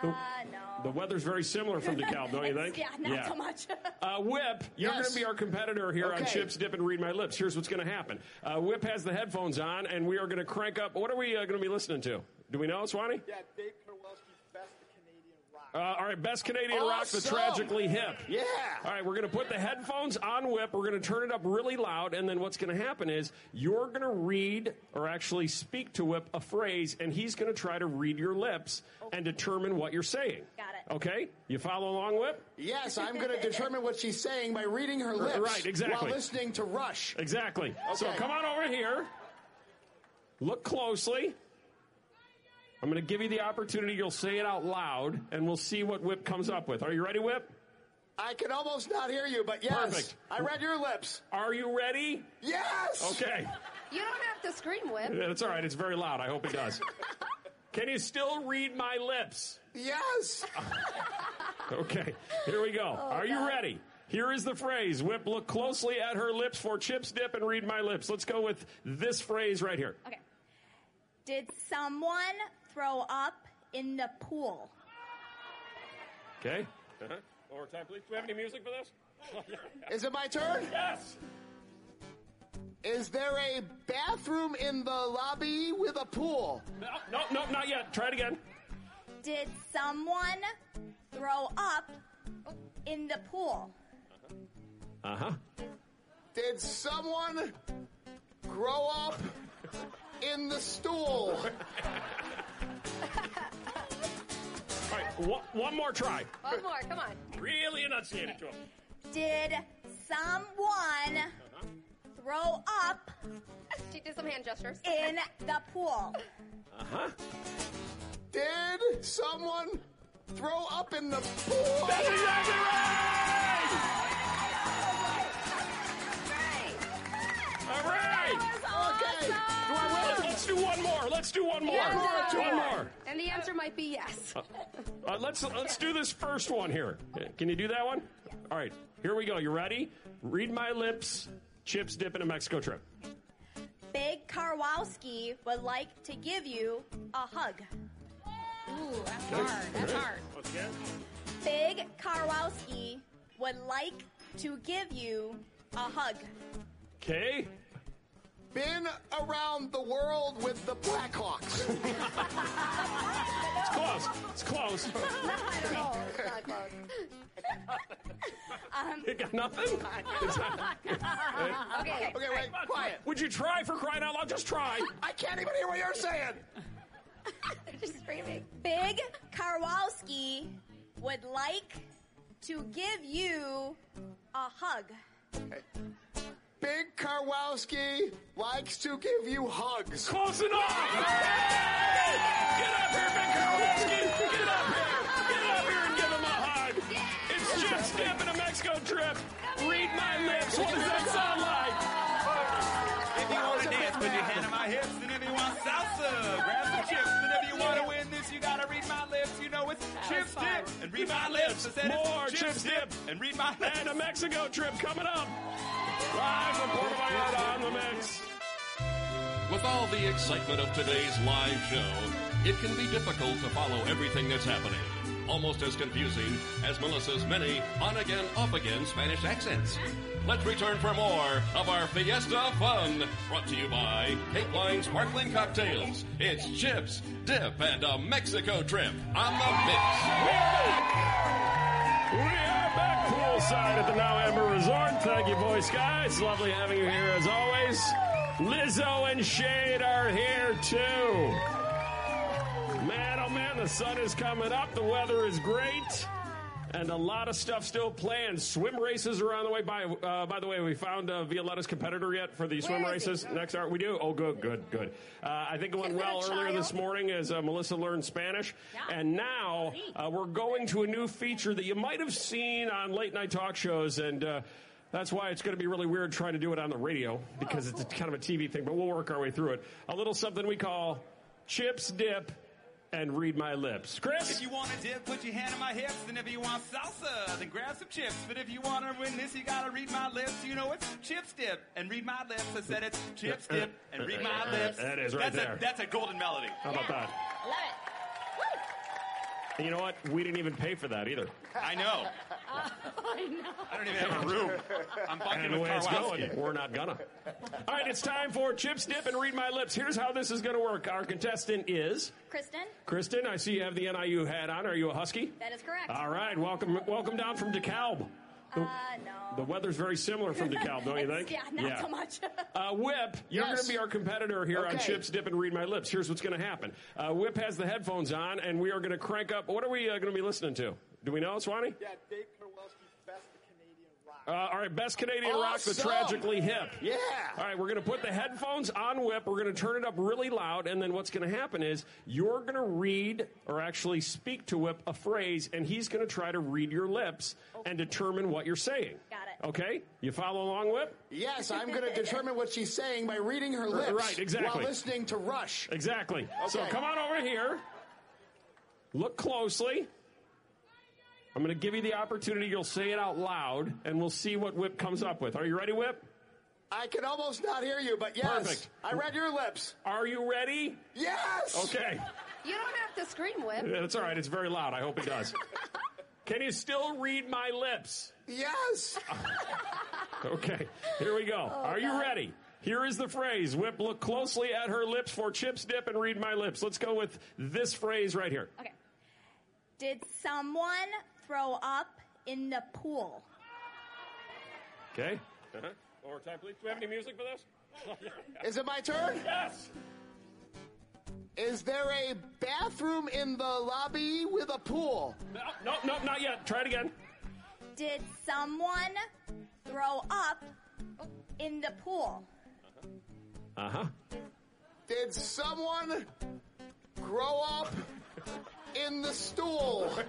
The, Uh, no. the weather's very similar from DeKalb, don't you think? Yeah, not so much. Uh, Whip, you're Yes. going to be our competitor here on Chips Dip and Read My Lips. Here's what's going to happen. Uh, Whip has the headphones on, and we are going to crank up. What are we uh, going to be listening to? Do we know, Swanee? Yeah, Dave Karwowski's Best Canadian Rock. Uh, all right, best Canadian rock, the tragically hip. Yeah. All right, we're going to put the headphones on Whip. We're going to turn it up really loud, and then what's going to happen is you're going to read or actually speak to Whip a phrase, and he's going to try to read your lips and determine what you're saying. Got it. Okay, you follow along, Whip? Yes, I'm going to determine what she's saying by reading her lips. right, exactly. While listening to Rush. Exactly. Okay. So come on over here. Look closely. I'm going to give you the opportunity. You'll say it out loud, and we'll see what Whip comes up with. Are you ready, Whip? I can almost not hear you, but yes. Perfect. I read your lips. Are you ready? Yes. Okay. You don't have to scream, Whip. That's all right. It's very loud. I hope it does. Can you still read my lips? Yes. Okay, here we go. Oh, Are you ready? Here is the phrase. Whip, look closely at her lips for chips dip and read my lips. Let's go with this phrase right here. Okay. Did someone throw up in the pool? Okay? Uh-huh. One more time, please. Do we have any music for this? Is it my turn? yes! Is there a bathroom in the lobby with a pool? No, no, no, not yet. Try it again. Did someone throw up in the pool? Uh huh. Did someone grow up in the stool? All right, one, one more try. One more, come on. Really enunciate it to him. Did someone throw up She did some hand gestures. in the pool? Uh huh. Did someone throw up in the pool? That's exactly right! All right! Okay. Do I Let's, win? let's do one more. Let's do one more. Yeah. One more. And the answer might be yes. Uh, let's let's do this first one here. Can you do that one? All right. Here we go. You ready? Read my lips. Chips dip in a Mexico trip. Big Karwowski would like to give you a hug. Ooh, that's hard. That's hard. Once again. Big Karwowski would like to give you a hug. Okay. Been around the world with the Blackhawks. It's close. It's close. No, it's. You got nothing? It's not- Okay. Okay, wait, quiet. Would you try for crying out loud? Just try. I can't even hear what you're saying. Just screaming. Big Karwowski would like to give you a hug. Big Karwowski likes to give you hugs. Close enough! Get up here, Big Karwowski! Get up here! Get up here and give him a hug! It's Chips Dip and a Mexico trip. Read my lips. What does that sound like? If you want to dance, put your hand on my hips. And if you want salsa, grab some chips. And if you want to win this, you gotta read my lips. You know it's chip dip and read my lips. I said it's More chip Chips Dip and read my lips. and a Mexico trip coming up. Live from Puerto Vallarta on the mix. With all the excitement of today's live show, it can be difficult to follow everything that's happening. Almost as confusing as Melissa's many on again, off again Spanish accents. Let's return for more of our Fiesta fun. Brought to you by Cape Line Sparkling Cocktails. It's chips, dip, and a Mexico trip on the mix. We are back poolside at the Now Amber Resort. Thank you, Voice Guys. Lovely having you here as always. Lizzo and Shaed are here too. Man, oh the sun is coming up. The weather is great. And a lot of stuff still planned. Swim races are on the way. By uh, by the way, we found uh, Violetta's competitor yet for the swim is he? races. Next hour, we do. Oh, good, good, good. Uh, I think it went well earlier this morning as uh, Melissa learned Spanish, and now uh, we're going to a new feature that you might have seen on late night talk shows, and. Uh, that's why it's going to be really weird trying to do it on the radio because it's a, kind of a TV thing, but we'll work our way through it. A little something we call chips dip and read my lips. Chris? If you want to dip, put your hand in my hips. And if you want salsa, then grab some chips. But if you want to win this, you gotta read my lips. You know it's chips dip and read my lips. I said it's chips dip and read my lips. That is right that's there. A, that's a golden melody. How about that? Love it. And you know what? We didn't even pay for that either. I know. I know. I don't even have a room. I'm bucking And the with way it's Karwowski. going, we're not gonna. All right, it's time for Chips Dip and Read My Lips. Here's how this is gonna work. Our contestant is Kristen, Kristen. I see you have the NIU hat on. Are you a Husky? that is correct. All right, welcome, welcome down from DeKalb. The, Uh, no. the weather's very similar from DeKalb, don't you think? yeah, not so much. Uh, Whip, you're Yes. going to be our competitor here on Chips Dip and Read My Lips. Here's what's going to happen. Uh, Whip has the headphones on, and we are going to crank up. What are we uh, going to be listening to? Do we know, Swanee? Yeah, Dave Karwowski's Best of Canadian Rock. Uh, all right, best Canadian rock, the tragically hip. Yeah. All right, we're going to put the headphones on Whip. We're going to turn it up really loud, and then what's going to happen is you're going to read or actually speak to Whip a phrase, and he's going to try to read your lips and determine what you're saying. Got it. Okay, you follow along, Whip? Yes, I'm going to determine what she's saying by reading her lips. right, exactly. While listening to Rush. Exactly. Okay. So come on over here. Look closely. I'm going to give you the opportunity. You'll say it out loud, and we'll see what Whip comes up with. Are you ready, Whip? I can almost not hear you, but yes. Perfect. I read your lips. Are you ready? Yes. Okay. You don't have to scream, Whip. That's all right. It's very loud. I hope it does. Can you still read my lips? Yes. Okay. Here we go. Oh, Are you ready? Here is the phrase. Whip, look closely at her lips for chips dip and read my lips. Let's go with this phrase right here. Okay. Did someone throw up in the pool? Okay. Uh-huh. One more time, please. Do we have any music for this? Is it my turn? yes. Is there a bathroom in the lobby with a pool? No, no, no, not yet. Try it again. Did someone throw up in the pool? Uh huh. Did someone grow up in the stool?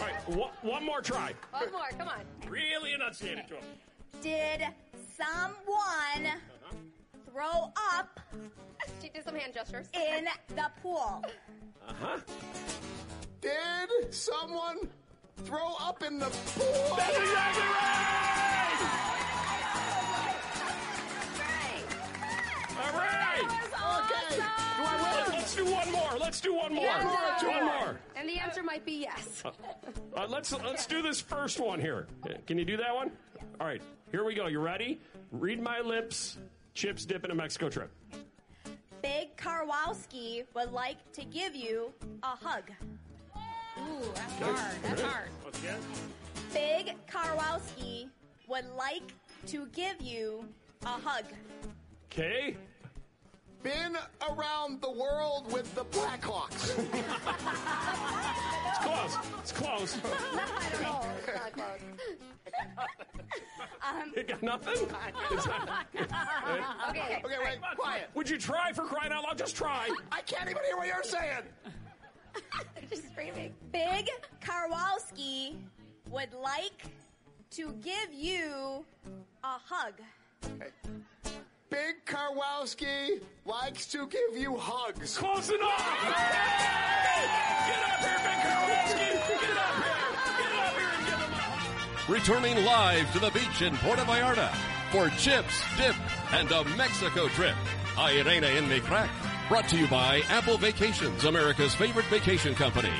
All right. One, one more try. One more, come on. Really enunciate it to him. Did someone throw up She did some hand gestures. in the pool? Uh huh. Did someone throw up in the pool? That's exactly right. All right. Okay. Do I win? Let's do one more. Let's do one more. Yeah. One more. And the answer might be yes. Uh, let's let's do this first one here. Can you do that one? All right. Here we go. You ready? Read my lips. Chips dip in a Mexico trip. Big Karwowski would like to give you a hug. Ooh, that's hard. That's hard. Once again. Big Karwowski would like to give you a hug. Okay. Been around the world with the Blackhawks. It's close. I don't know. It's not close. um, You got nothing? Not- okay. Okay, wait, quiet. Would you try for crying out loud? Just try. I can't even hear what you're saying. They're just screaming. Big Karwowski would like to give you a hug. Big Karwowski likes to give you hugs. Close enough! Get up here, Big Karwowski! Get up here! Get up here and give him a hug! Returning live to the beach in Puerto Vallarta for chips, dip, and a Mexico trip. Irene in Micrac. Brought to you by Apple Vacations, America's favorite vacation company.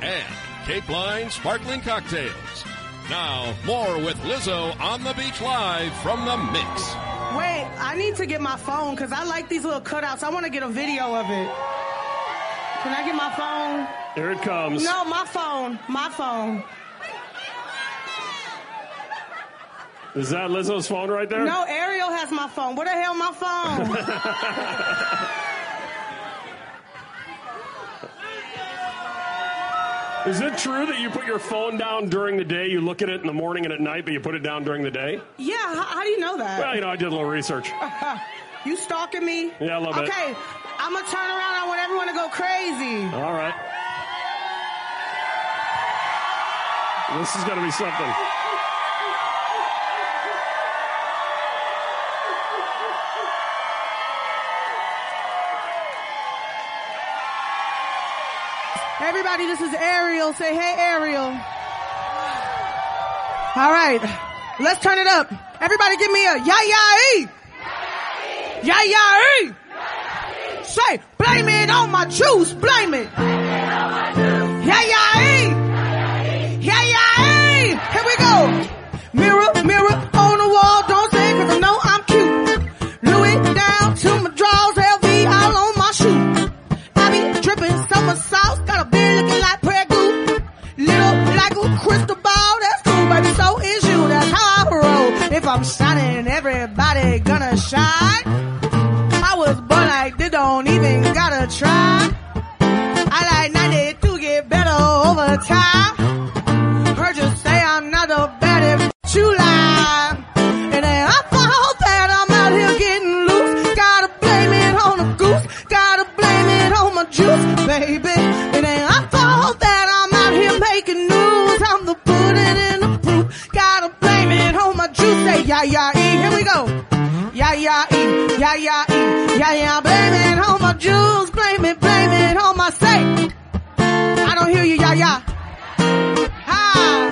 And Cape Line Sparkling Cocktails. Now, more with Lizzo on the beach live from the mix. Wait, I need to get my phone because I like these little cutouts. I want to get a video of it. Can I get my phone? Here it comes. No, my phone. My phone. Is that Lizzo's phone right there? No, Ariel has my phone. Where the hell my phone? Is it true that you put your phone down during the day, you look at it in the morning and at night, but you put it down during the day? yeah, how, how do you know that? Well, you know, I did a little research. you stalking me? Yeah, a little bit. Okay, I'm gonna turn around. I want everyone to go crazy. All right. This is going to be something. Everybody, this is Ariel. Say, hey, Ariel. All right, let's turn it up. Everybody, give me a ya ya e. Ya ya e. Say, blame it on my juice. Blame it. Ya ya e. Ya ya e. Here we go. Mirror, mirror on the wall. I'm shining, everybody gonna shine. I was born like this, don't even gotta try. I like 90 to get better over time. Yeah, e. Here we go. Yeah, yeah, e. Yeah, yeah, e. Yeah, yeah, blame it on my juice. Blame it, blame it on my say. I don't hear you, yeah, yeah. Ah,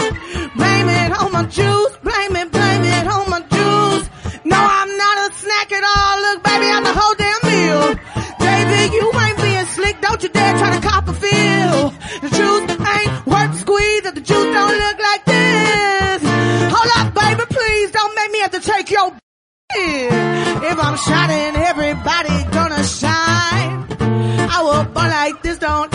blame it on my juice. Blame it, blame it on my juice. No, I'm not a snack at all. Look, baby, I'm the whole damn meal. David, you ain't being slick. Don't you dare try to cop a feel. The juice ain't worth squeeze. If the juice don't look like if I'm shining, everybody gonna shine. I will burn like this, don't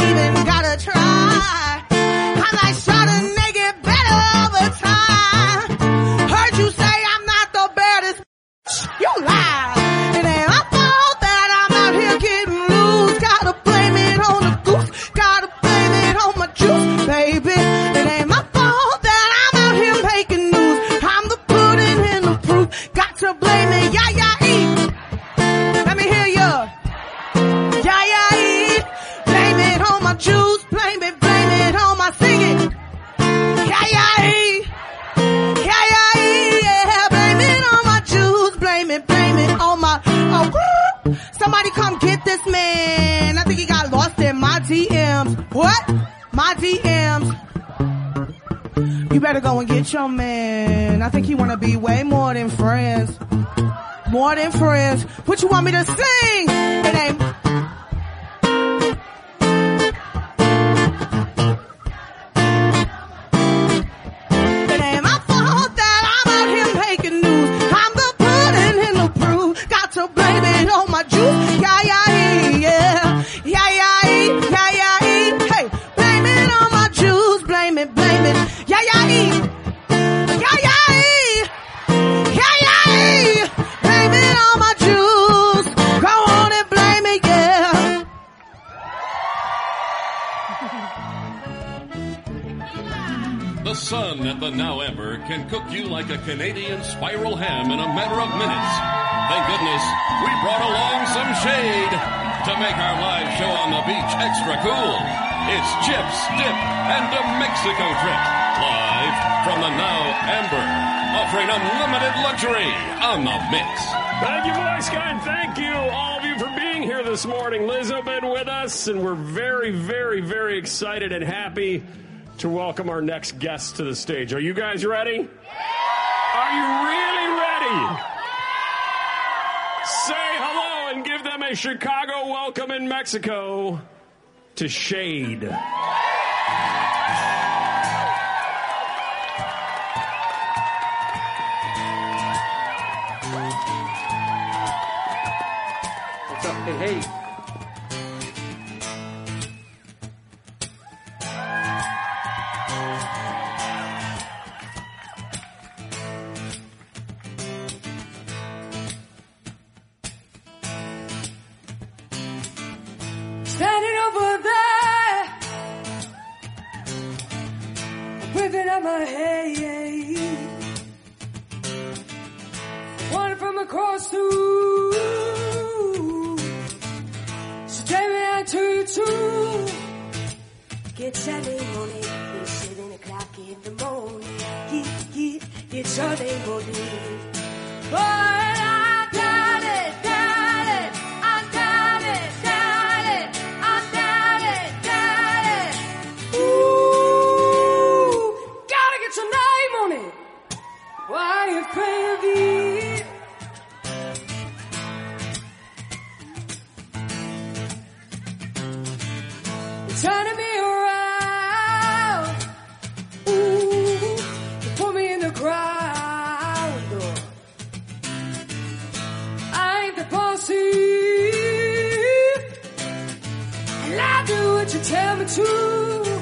excited and happy to welcome our next guest to the stage. Are you guys ready? Are you really ready? Say hello and give them a Chicago welcome in Mexico to Shaed. Why you crazy? You're turning me around. Ooh, you put me in the ground. I ain't the bossy. And I do what you tell me to.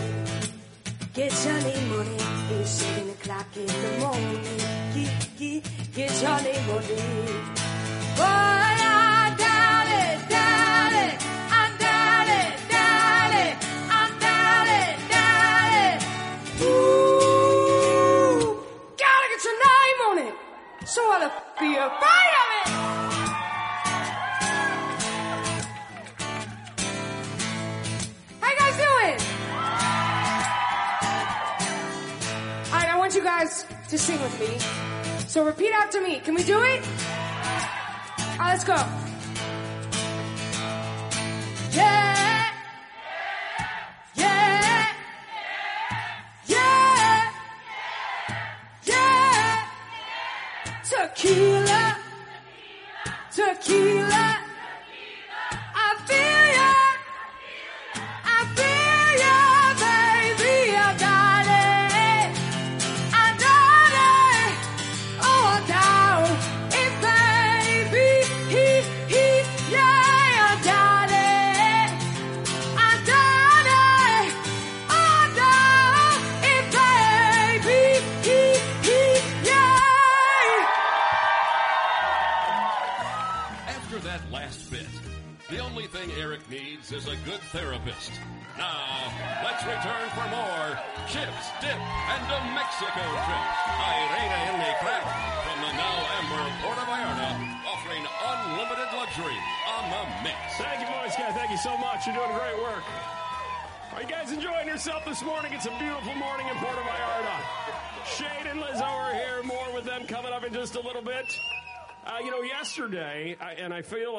Get Johnny money. It's seven o'clock in the morning. It, got it. Ooh, gotta get your name on it. So I'll be afraid of it. How you guys doing? All right, I want you guys to sing with me. So repeat after me. Can we do it? Right, let's go. Yeah.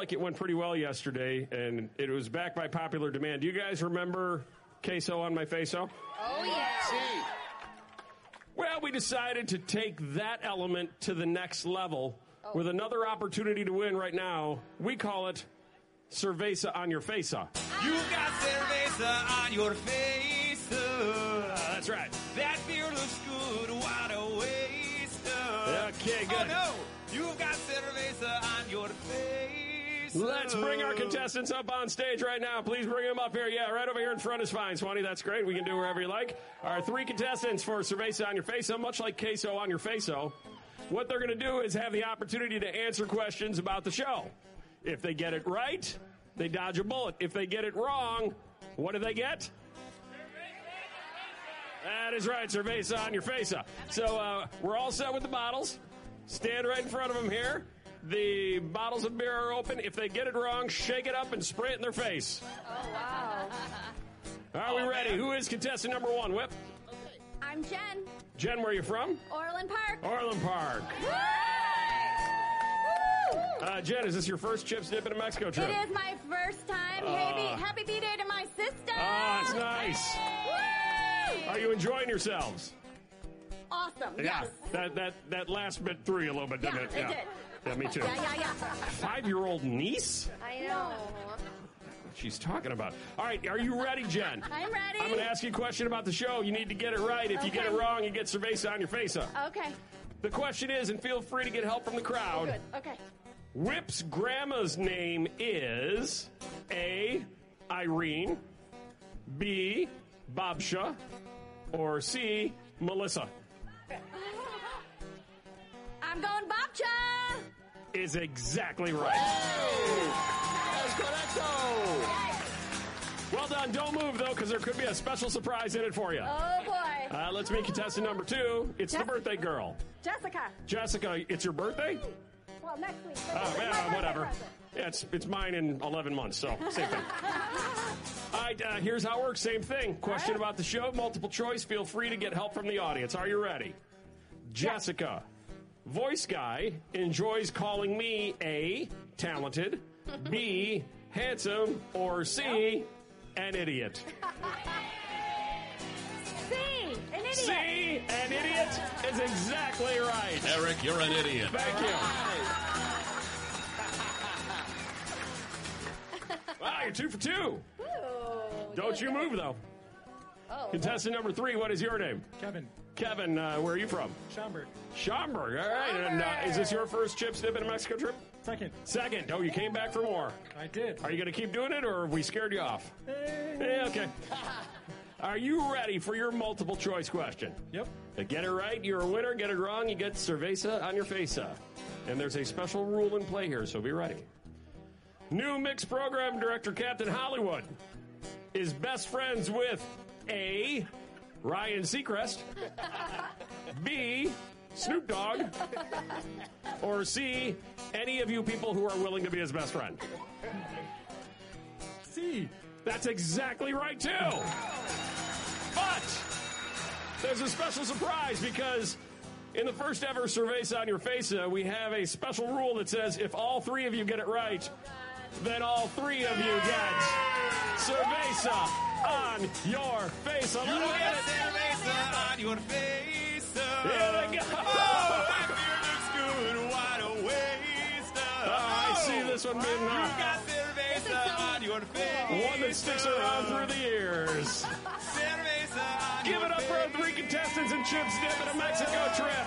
Like it went pretty well yesterday, and it was back by popular demand. Do you guys remember queso on my face? Oh, yeah. Well, we decided to take that element to the next level with another opportunity to win right now. We call it Cerveza on your face-off. You got cerveza on your face. uh, that's right. That beer looks good. What a waste. uh. Okay, Oh good. no, you've got cerveza on your face. Let's bring our contestants up on stage right now. Please bring them up here. Yeah, right over here in front is fine, Swanee. That's great. We can do wherever you like. Our three contestants for Cerveza on your face, much like queso on your faso. What they're going to do is have the opportunity to answer questions about the show. If they get it right, they dodge a bullet. If they get it wrong, what do they get? That is right, Cerveza on your face. So uh, we're all set with the bottles. Stand right in front of them here. The bottles of beer are open. If they get it wrong, shake it up and spray it in their face. Oh, wow. Are we ready? Who is contestant number one? Whip. I'm Jen. Jen, where are you from? Orland Park. Orland Park. Uh, Jen, is this your first chips dip in a Mexico trip? It is my first time. Uh, happy, happy B-Day to my sister. Ah, it's nice. Woo! Are you enjoying yourselves? Awesome. Yeah. Yes. That that that last bit threw you a little bit, didn't Yeah, it? it yeah. did. Yeah, me too. Yeah, yeah, yeah. Five-year-old niece? I know. She's talking about. All right, are you ready, Jen? I'm ready. I'm going to ask you a question about the show. You need to get it right. If you get it wrong, you get cerveza on your face up. Okay. The question is, and feel free to get help from the crowd. Good. Okay. Whip's grandma's name is A. Irene, B. Babsha, or C. Melissa. I'm going Babcha. Is exactly right. Correcto. Well done. Don't move though, because there could be a special surprise in it for you. Oh boy. Uh, let's meet contestant number two. It's the birthday girl. Jessica. Jessica, it's your birthday? Well, next week. Oh, my yeah, whatever. Yeah, it's, it's mine in 11 months, so same thing. All right, uh, here's how it works. Same thing. Question about the show, multiple choice. Feel free to get help from the audience. Are you ready? Jessica, voice guy enjoys calling me A, talented, B, handsome, or C, an idiot. C. An idiot. C, an idiot is exactly right. Eric, you're an idiot. Thank you. Wow, you're two for two. Ooh, Don't you move, though. Oh. Contestant number three, what is your name? Kevin. Kevin, uh, where are you from? Schaumburg. Schaumburg. All right. And uh, is this your first chip dip in a Mexico trip? Second. Second. Oh, you came back for more. I did. Are you going to keep doing it, or have we scared you off? Eh, okay. Are you ready for your multiple choice question? Yep. Uh, Get it right, you're a winner. Get it wrong, you get cerveza on your face. And there's a special rule in play here, so be ready. New mix program director Captain Hollywood is best friends with A. Ryan Seacrest, B. Snoop Dogg, or C. Any of you people who are willing to be his best friend. C. That's exactly right, too. But there's a special surprise because in the first ever Cerveza on Your Face, uh, we have a special rule that says if all three of you get it right, then all three of you get Cerveza on your face. A little bit. Cerveza on your face. Here we go. Oh, that beer looks good. What a waste. I see this one being You uh, got cerveza on your face. one that sticks around through the years. Cerveza Give it up for our three contestants in Chips Dip in a Mexico trip.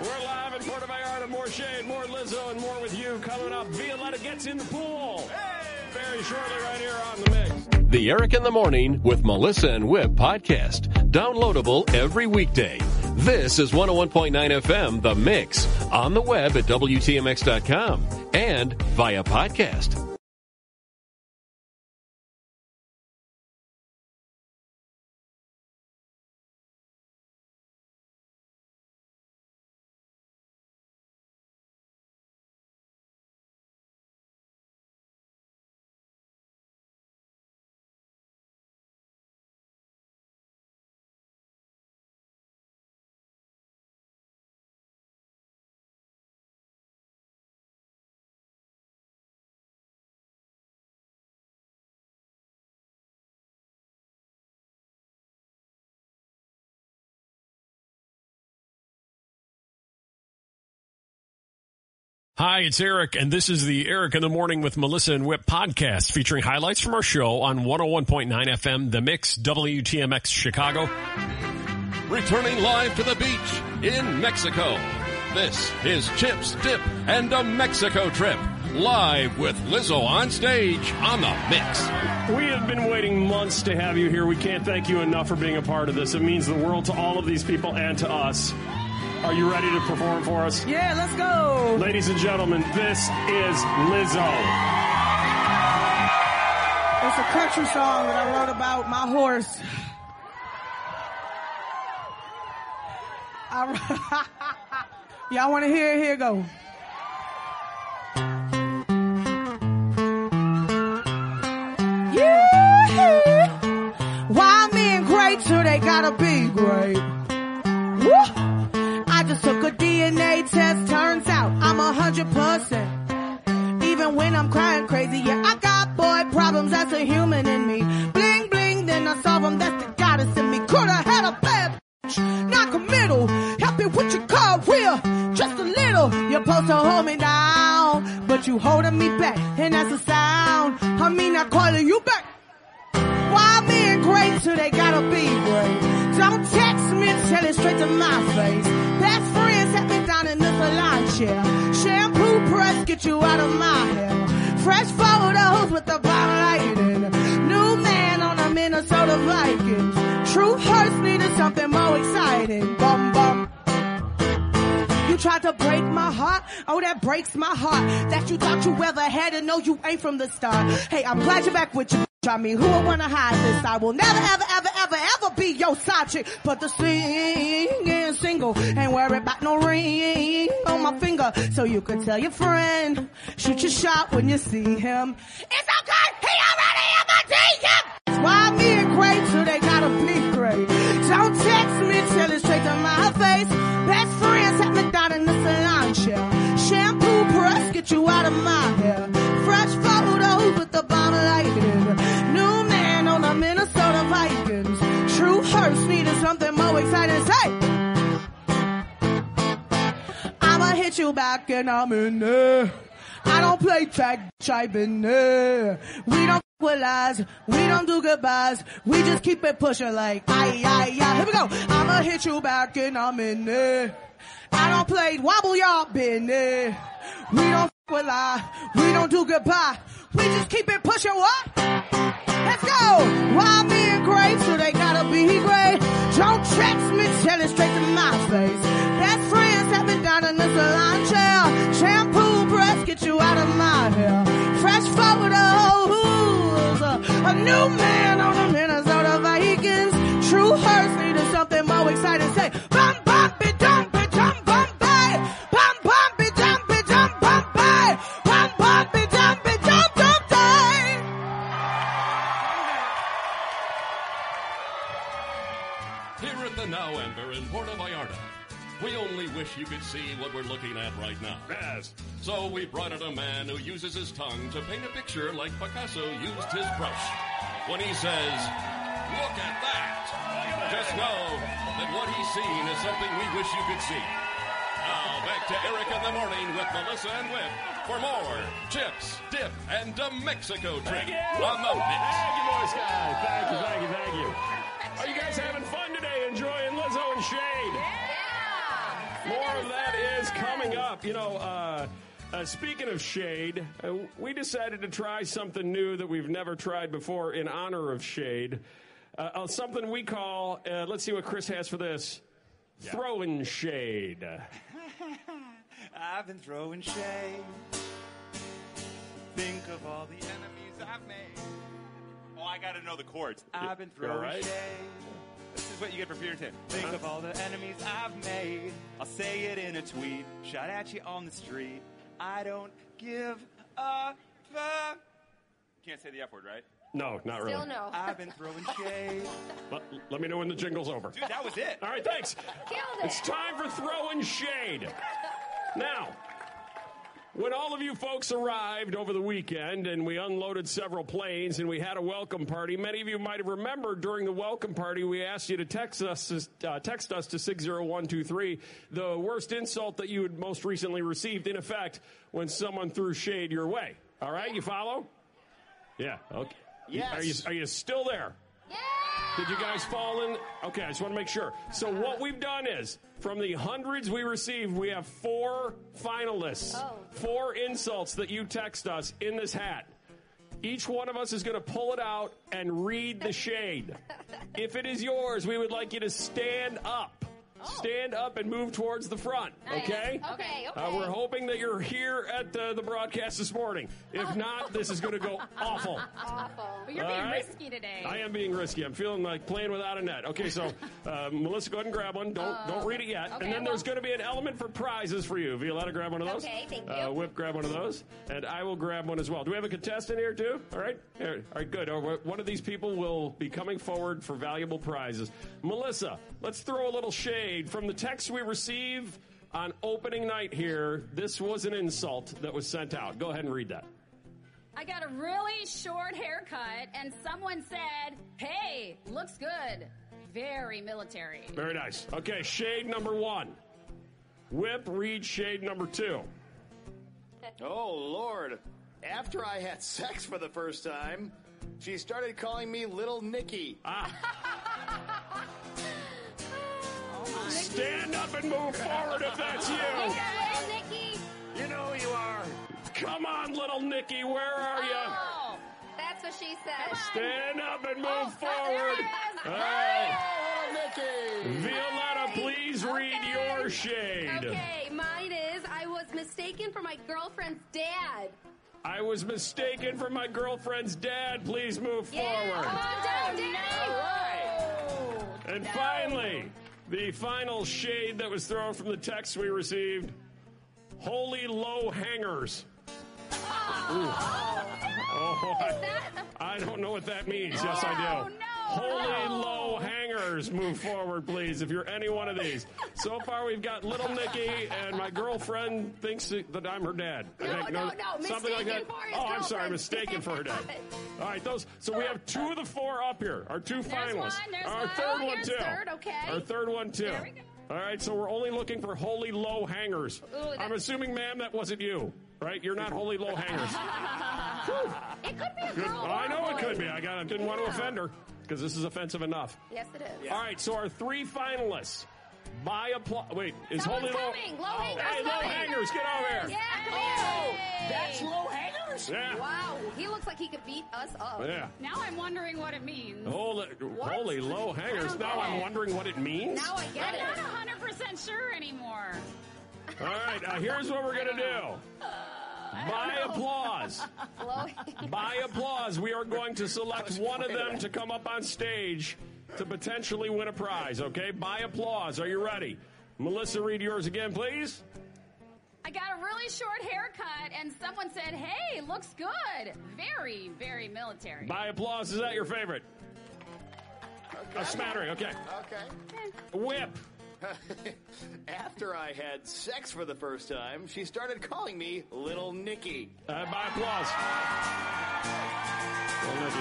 We're live in Puerto Vallarta. More Shaed, more Lizzo, and more with you coming up. Violetta gets in the pool. Very shortly, right here on the mix. The Eric in the Morning with Melissa and Whip podcast. Downloadable every weekday. This is 101.9 FM, The Mix, on the web at WTMX.com and via podcast. Hi, it's Eric, and this is the Eric in the Morning with Melissa and Whip podcast featuring highlights from our show on 101.9 FM, The Mix, WTMX Chicago. Returning live to the beach in Mexico. This is Chips, Dip, and a Mexico trip. Live with Lizzo on stage on the mix. We have been waiting months to have you here. We can't thank you enough for being a part of this. It means the world to all of these people and to us. Are you ready to perform for us? Yeah, let's go. Ladies and gentlemen, this is Lizzo. It's a country song that I wrote about my horse. Y'all want to hear it? Here go. Yeah. Why men great till they gotta be great? Woo. Took a DNA test. Turns out I'm a hundred percent. Even when I'm crying crazy, yeah, I got boy problems. That's a human in me. Bling bling, then I solve them. That's the goddess in me. Coulda had a bad bitch, a middle. Help me with your car wheel, just a little. You're supposed to hold me down, but you holding me back, and that's a sound. I mean, I calling you back. Why men great till they gotta be great? Don't text me, tell it straight to my face. Best friends set me down in the salon chair. Shampoo press, get you out of my hair. Fresh photos with the bottom lighting. New man on the Minnesota Vikings. True hurts needed something more exciting. Bum bum. You tried to break my heart. Oh, that breaks my heart. That you thought you ever had and no, you ain't from the start. Hey, I'm glad you're back with you. I mean, who would wanna hide this? I will never, ever, ever, ever, ever be your side chick. But the singing single ain't worried about no ring on my finger. So you can tell your friend, shoot your shot when you see him. It's okay, he more exciting. Say, I'ma hit you back and I'm in there. I don't play tag, bitch, I've there. We don't with lies, we don't do goodbyes. We just keep it pushing like, aye, aye, aye. Here we go. I'ma hit you back and I'm in there. I don't play wobble, y'all been there. We don't with lie, we don't do goodbye. We just keep it pushing what? Let's go. Why being great, so they gotta be great. Don't text me, tell it straight to my face. Best friends have been down in the salon chair. Shampoo press, get you out of my hair. Fresh photos. A new man on the Minnesota Vikings. True hurts needed something more exciting. Say, bum, bumpy, wish you could see what we're looking at right now. Yes. So we brought in a man who uses his tongue to paint a picture like Picasso used his brush. When he says, look at that, just know that what he's seen is something we wish you could see. Now back to Eric in the morning with Melissa and Whip for more chips, dip, and a Mexico trip Thank you. on the mix. Thank you, Voice Guys. Thank you, thank you, thank you. Are you guys having fun today? Enjoying Lizzo and Shaed? More of that is coming up. You know, uh, uh, speaking of shade, uh, we decided to try something new that we've never tried before in honor of Shaed. Uh, uh, something we call, uh, let's see what Chris has for this throwing shade. I've been throwing shade. Think of all the enemies I've made. Oh, I gotta know the chords. I've been throwing right? shade. This is what you get for Peter Tim. Think of all the enemies I've made. I'll say it in a tweet. Shot at you on the street. I don't give a fuck. Can't say the F word, right? No, not really. Still no. I've been throwing shade. Let, let me know when the jingle's over. Dude, that was it. All right, thanks. Killed it. It's time for throwing shade. Now, when all of you folks arrived over the weekend and we unloaded several planes and we had a welcome party, many of you might have remembered during the welcome party we asked you to text us uh, text us to 60123 the worst insult that you had most recently received in effect when someone threw shade your way. All right, you follow? Yeah, okay. Yes. Are you are you still there? Did you guys fall in? Okay, I just want to make sure. So what we've done is, from the hundreds we received, we have four finalists, Oh. four insults that you text us in this hat. Each one of us is going to pull it out and read the shade. if it is yours, we would like you to stand up stand up and move towards the front. Okay. Okay, okay. Uh, we're hoping that you're here at uh, the broadcast this morning. If not, this is going to go awful. Awful. But you're All being right. risky today. I am being risky. I'm feeling like playing without a net. Okay, so uh, Melissa, go ahead and grab one. Don't don't read it yet. okay, and then there's going to be an element for prizes for you. Violetta, grab one of those. Okay, thank Uh, you. Whip, grab one of those, and I will grab one as well. Do we have a contestant here too? All right, all right, good. Uh, One of these people will be coming forward for valuable prizes. Melissa, let's throw a little shade from the text we receive on opening night here. This was an insult that was sent out. Go ahead and read that. I got a really short haircut, and someone said, "Hey, looks good." Very military. Very nice. Okay, shade number one. Whip, read shade number two. Oh, Lord. After I had sex for the first time, she started calling me Little Nicky. Ah. Stand up and move forward if that's you. Hey, Nikki. You know who you are. Come on, little Nikki, where are you? Oh, That's what she said. Stand up and oh, move Oh, forward. there it is. All right. Oh, Nicky. Violetta, please read Okay. your shade. Okay, mine is I was mistaken for my girlfriend's dad. I was mistaken for my girlfriend's dad. Please move forward. Down, Danny. Oh, and finally, the final shade that was thrown from the text we received holy low hangers. Ooh. Oh, I, I don't know what that means. Yes, I do. Oh, no, Holy no. low hangers, move forward, please, if you're any one of these. So far, we've got little Nikki, and my girlfriend thinks that I'm her dad. I No, think, no, no, Something like that. mistaken for his Oh, I'm sorry, mistaken for her dad. All right, those. So we have two of the four up here. Our two finalists. one, there's Our one. third Oh, one too. third, okay. Our third one too. There we go. All right, so we're only looking for holy low hangers. Ooh, I'm assuming, ma'am, that wasn't you, right? You're not holy low hangers. It could be a girl. or I a know it could be. I got. I didn't want to offend her because this is offensive enough. Yes, it is. All right, so our three finalists. By applause. Wait, is Someone's holy low? coming. Low hangers Hey, low coming. hangers, get over here. Yeah, come Oh, here. that's low hangers? Yeah. Wow, he looks like he could beat us up. Yeah. Now I'm wondering what it means. Holy, holy low hangers. Now I'm it. wangering what it means. Now I get I'm it. not 100% sure anymore. All right, uh, here's what we're going to do. By applause. By applause, we are going to select one of them to come up on stage to potentially win a prize, okay? By applause. Are you ready? Melissa, read yours again, please. I got a really short haircut, and someone said, "Hey, looks good." Very, very military. By applause, is that your favorite? A smattering, okay. Okay. Whip. After I had sex for the first time, she started calling me Little Nicky. Uh, by applause. Well, Nikki.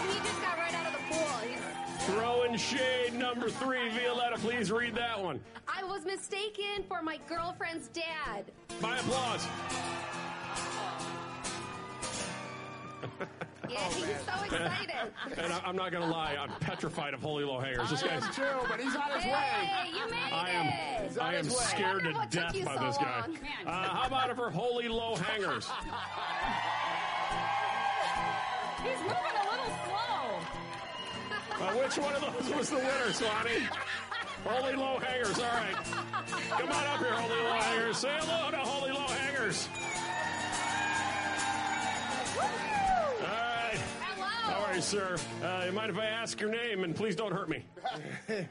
And he just got right out of the pool. He's, Throwing shade number three. Violetta, please read that one. I was mistaken for my girlfriend's dad. By applause. Yeah, he's so excited. And I, I'm not going to lie, I'm petrified of holy low hangers. This I guy's. am too, but he's on his way. Hey, you made I it. am, He's on I am his way. scared to what took death you by so this guy. long. Man. Uh, how about it for holy low hangers? He's moving a little slow. Uh, which one of those was the winner, Swanee? Holy low hangers, all right. Come on up here, holy low hangers. Say hello to holy low hangers. Hello. How are you, sir? Uh, you mind if I ask your name? And please don't hurt me.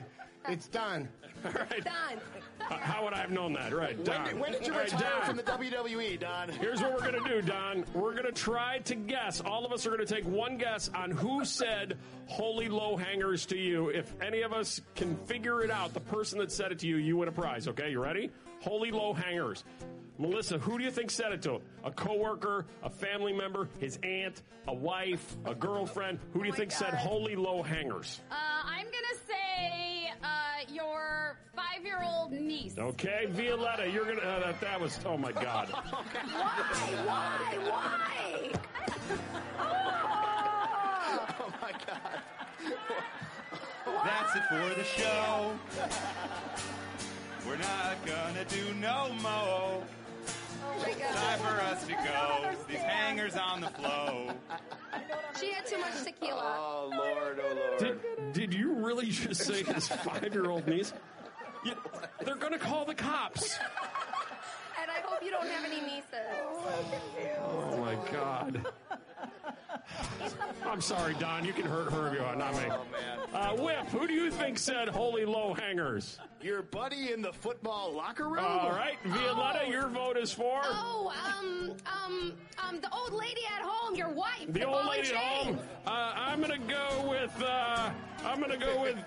It's done. All right. Done. Uh, how would I have known that? Right, When Don. did, when did you retire Don. from the WWE, Don? Here's what we're going to do, Don. We're going to try to guess. All of us are going to take one guess on who said holy low hangers to you. If any of us can figure it out, the person that said it to you, you win a prize. Okay, you ready? Holy low hangers. Melissa, who do you think said it to him? A coworker, a family member, his aunt, a wife, a girlfriend? Who do you my think said holy low hangers? Uh, I'm gonna say uh, your five-year-old niece. Okay, Violetta, you're gonna. Uh, that, that was. Oh my God. Why? Why? Why? Oh my God. That's it for the show. We're not gonna do no mo. Oh Time for us to go. These hangers on the flow. She had too much tequila. Oh Lord, oh Lord. Did, did you really just say his five year old niece? You- they're going to call the cops. And I hope you don't have any nieces. Oh my God. I'm sorry, Don. You can hurt her if you want, not me. Uh, Whip, who do you think said holy low hangers? Your buddy in the football locker room? All right, Violetta, Oh. your vote is for Oh, um, um, um, the old lady at home, your wife. the ball old and lady at chain. home. Uh, I'm gonna go with uh, I'm gonna go with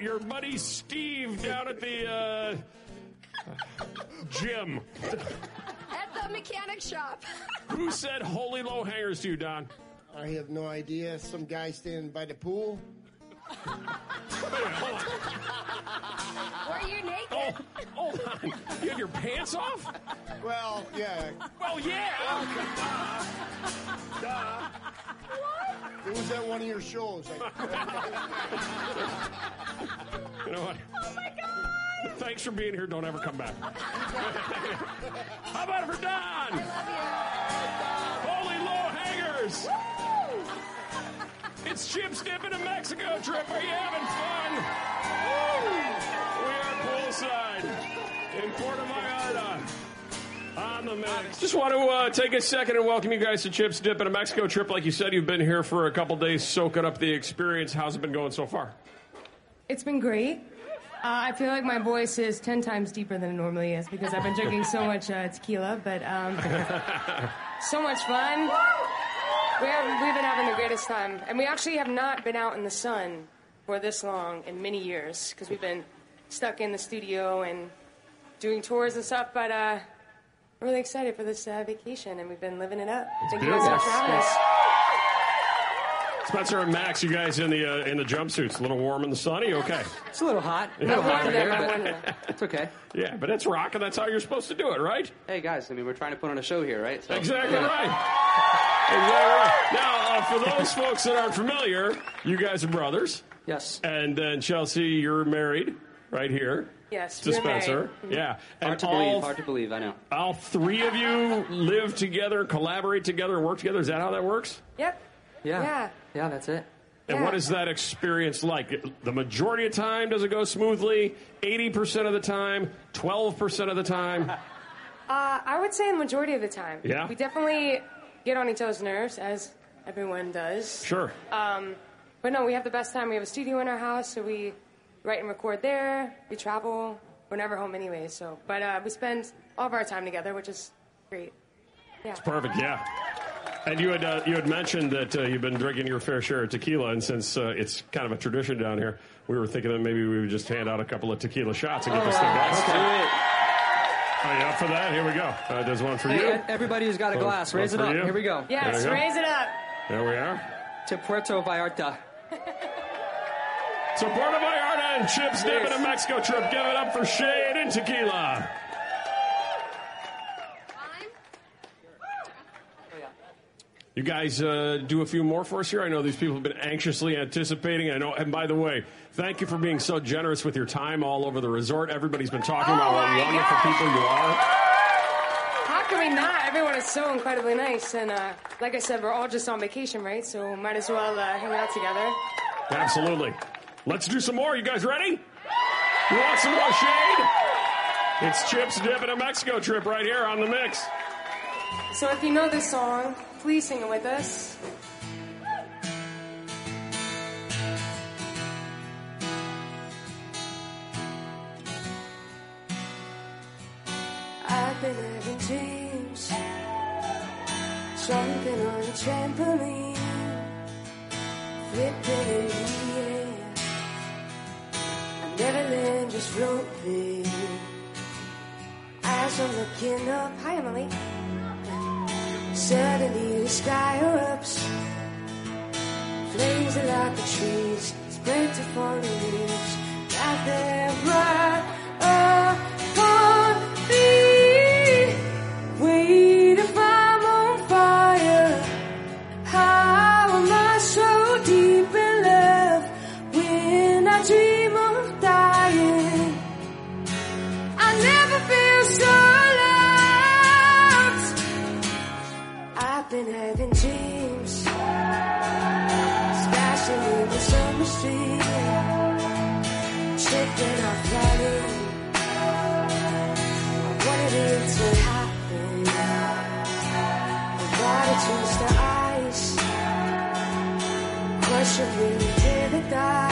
your buddy Steve down at the uh, gym. At the mechanic shop. Who said holy low hangers to you, Don? I have no idea. Some guy standing by the pool. Were you naked? Oh, hold oh, on. You had your pants off? Well, yeah. Well, yeah. Duh. It was at one of your shows. You know what? Oh my god! Thanks for being here. Don't ever come back. How about it for Don? Holy low hangers! It's Chips Dipping a Mexico trip. Are you having fun? We are poolside in Puerto Vallarta. On the mix. Just want to uh, take a second and welcome you guys to Chips Dip and a Mexico trip. Like you said, you've been here for a couple days, soaking up the experience. How's it been going so far? It's been great. Uh, I feel like my voice is 10 times deeper than it normally is because I've been drinking so much uh, tequila, but um, so much fun. We have, we've been having the greatest time. And we actually have not been out in the sun for this long in many years because we've been stuck in the studio and doing tours and stuff, but uh, we're really excited for this uh, vacation and we've been living it up. Thank you guys so much for having us. Spencer and Max, you guys in the uh, in the jumpsuits, a little warm in the sun. Are you okay? It's a little hot. A little hot I in wonder here, that, I but It's okay. Yeah, but it's rocking. That's how you're supposed to do it, right? Hey guys, I mean we're trying to put on a show here, right? So- Exactly Yeah. right. Exactly right. Now, uh, for those folks that aren't familiar, you guys are brothers. Yes. And then Chelsea, you're married right here. Yes, To Spencer. married. Mhm. Yeah. And Hard to all, believe. Hard to believe. I know. all three of you live together, collaborate together, and work together. Is that how that works? Yep. Yeah. Yeah. Yeah, that's it. And Yeah. what is that experience like? The majority of time, does it go smoothly? 80% of the time? 12% of the time? Uh, I would say the majority of the time. Yeah? We definitely get on each other's nerves, as everyone does. Sure. Um, but no, we have the best time. We have a studio in our house, so we write and record there. We travel. We're never home anyway, so. But uh, we spend all of our time together, which is great. Yeah. Perfect, yeah. And you had uh, you had mentioned that uh, you've been drinking your fair share of tequila, and since uh, it's kind of a tradition down here, we were thinking that maybe we would just hand out a couple of tequila shots and get this thing going. Let's do it. Are you up for that? Here we go. Uh, there's one for you. Hey, everybody who's got a glass, one raise it up. you. Here we go. Yes, go. raise it up. There we are. To Puerto Vallarta. So Puerto Vallarta and Chips dipping a Mexico trip. Give it up for Shaed and Tequila. You guys uh, do a few more for us here. I know these people have been anxiously anticipating. I know, and by the way, thank you for being so generous with your time all over the resort. Everybody's been talking about what my wonderful people you are. How can we not? Everyone is so incredibly nice, and uh, like I said, we're all just on vacation, right? So might as well uh, hang out together. Absolutely. Let's do some more. You guys ready? You want some more shade? It's Chips dipping a Mexico trip right here on the mix. So if you know this song, please sing it with us. I've been having dreams, jumping on a trampoline, flipping in the air. I never learned just rolling. As I'm looking up, Hi, Emily. Suddenly the sky erupts. Flames are like the trees, spread to falling leaves. Like they're right should we take it down?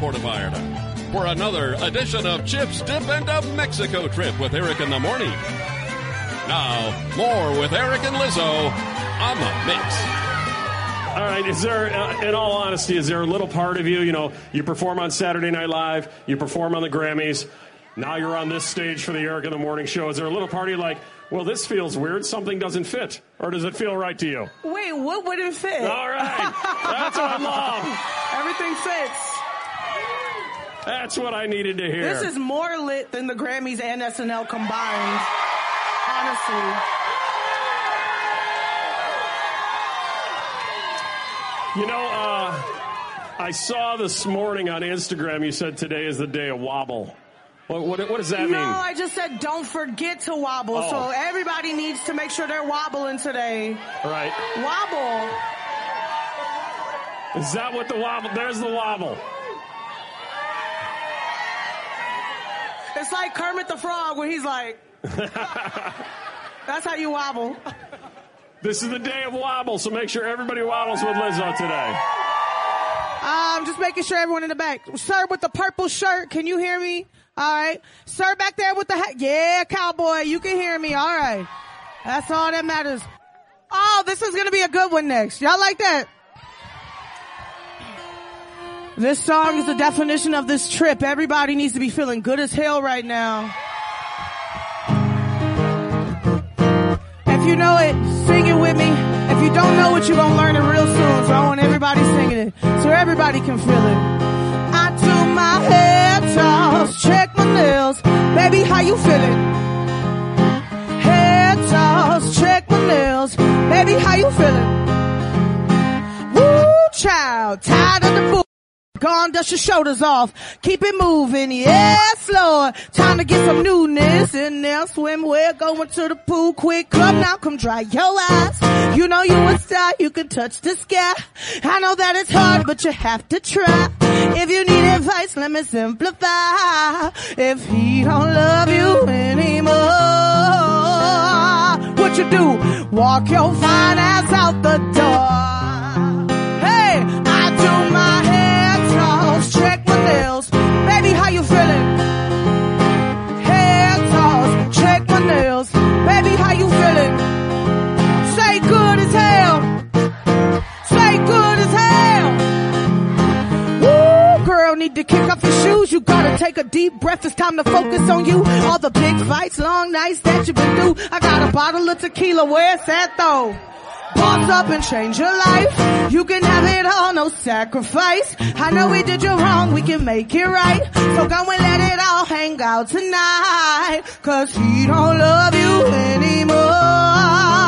Puerto Vallarta for another edition of Chips Dip and a Mexico trip with Eric in the morning. Now, more with Eric and Lizzo on the mix. All right, is there, uh, in all honesty, is there a little part of you, you know, you perform on Saturday Night Live, you perform on the Grammys, now you're on this stage for the Eric in the Morning show. Is there a little party like, well, this feels weird, something doesn't fit? Or does it feel right to you? Wait, what wouldn't fit? All right, that's what I love. Everything fits. That's what I needed to hear. This is more lit than the Grammys and SNL combined. Honestly. You know, uh, I saw this morning on Instagram you said today is the day of wobble. What, what, what does that no, mean? No, I just said don't forget to wobble. Oh. So everybody needs to make sure they're wobbling today. Right. Wobble. Is that what the wobble? There's the wobble. It's like Kermit the Frog when he's like, that's how you wobble. This is the day of wobble, so make sure everybody wobbles with Lizzo today. Um, just making sure everyone in the back. Sir with the purple shirt, can you hear me? All right. Sir back there with the hat. Yeah, cowboy, you can hear me. All right. That's all that matters. Oh, this is going to be a good one next. Y'all like that? This song is the definition of this trip. Everybody needs to be feeling good as hell right now. If you know it, sing it with me. If you don't know it, you're gonna learn it real soon. So I want everybody singing it. So everybody can feel it. I do my hair toss, check my nails. Baby, how you feeling? Hair toss, check my nails. Baby, how you feeling? Woo, child, tired of the bull. Gone, dust your shoulders off. Keep it moving, yes, Lord. Time to get some newness in there. Swimwear, going to the pool quick. Come now, come dry your eyes. You know you a star, you can touch the sky. I know that it's hard, but you have to try. If you need advice, let me simplify. If he don't love you anymore, what you do? Walk your fine ass out the door. How you feeling? Hair toss, check my nails. Baby, how you feeling? Say good as hell. Say good as hell. Woo, girl, need to kick off your shoes. You gotta take a deep breath. It's time to focus on you. All the big fights, long nights that you've been through. I got a bottle of tequila. Where's that though? Boss up and change your life. You can have it all, no sacrifice. I know we did you wrong, we can make it right. So go and let it all hang out tonight. Cause he don't love you anymore.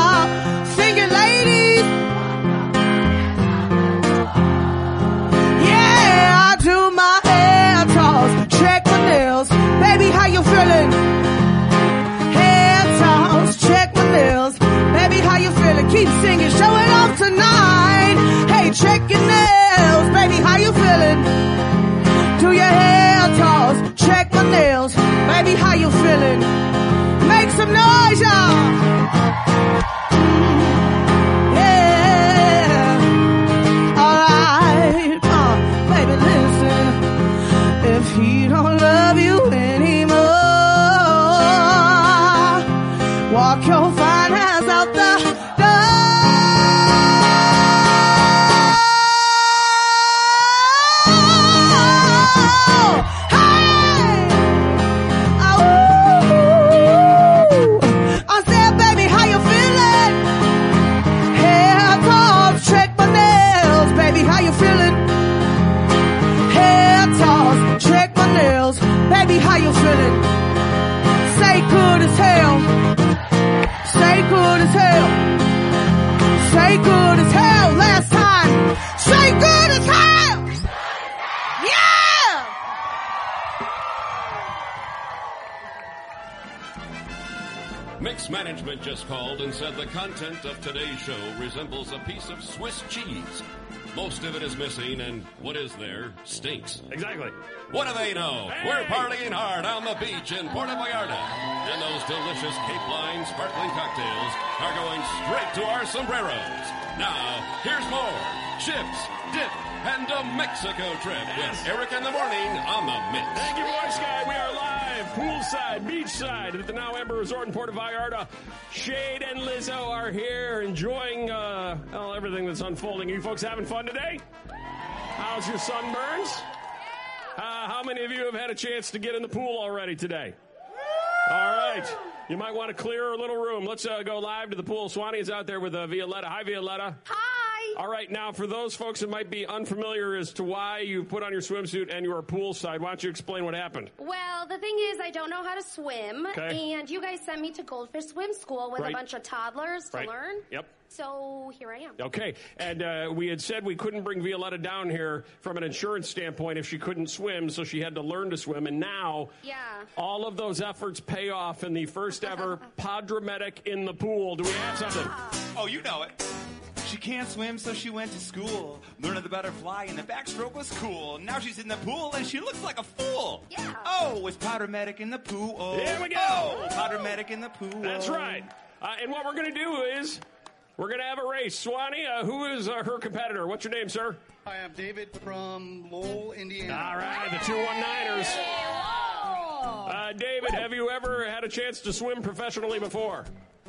Most of it is missing, and what is there stinks. Exactly. What do they know? Hey! We're partying hard on the beach in Puerto Vallarta. And those delicious Cape Line sparkling cocktails are going straight to our sombreros. Now, here's more chips, dip, and a Mexico trip with Eric in the morning on the mix. Thank you, Voice Guy. We are live, poolside, beachside at the Now Amber Resort in Puerto Vallarta. Shaed and Lizzo are here enjoying uh, well, everything that's unfolding. Are You folks having fun today? How's your sunburns? Uh, how many of you have had a chance to get in the pool already today? All right. You might want to clear a little room. Let's uh, go live to the pool. Swanee is out there with uh, Violetta. Hi, Violetta. Hi. All right, now for those folks that might be unfamiliar as to why you put on your swimsuit and you are poolside, why don't you explain what happened? Well, the thing is, I don't know how to swim, Okay. and you guys sent me to Goldfish Swim School with Right. a bunch of toddlers to Right. learn. Yep. So here I am. Okay, and uh, we had said we couldn't bring Violetta down here from an insurance standpoint if she couldn't swim, so she had to learn to swim. And now, Yeah. all of those efforts pay off in the first ever Podramedic in the pool. Do we have something? Oh, you know it. She can't swim, so she went to school. Learned the butterfly, and the backstroke was cool. Now she's in the pool, and she looks like a fool. Yeah. Oh, it's Powder Medic in the pool. Here we go. Oh, Powder Medic in the pool. That's right. Uh, and what we're going to do is we're going to have a race. Swanee, uh, who is uh, her competitor? What's your name, sir? Hi, I'm David from Lowell, Indiana. All right, the 219ers. Uh, David, have you ever had a chance to swim professionally before?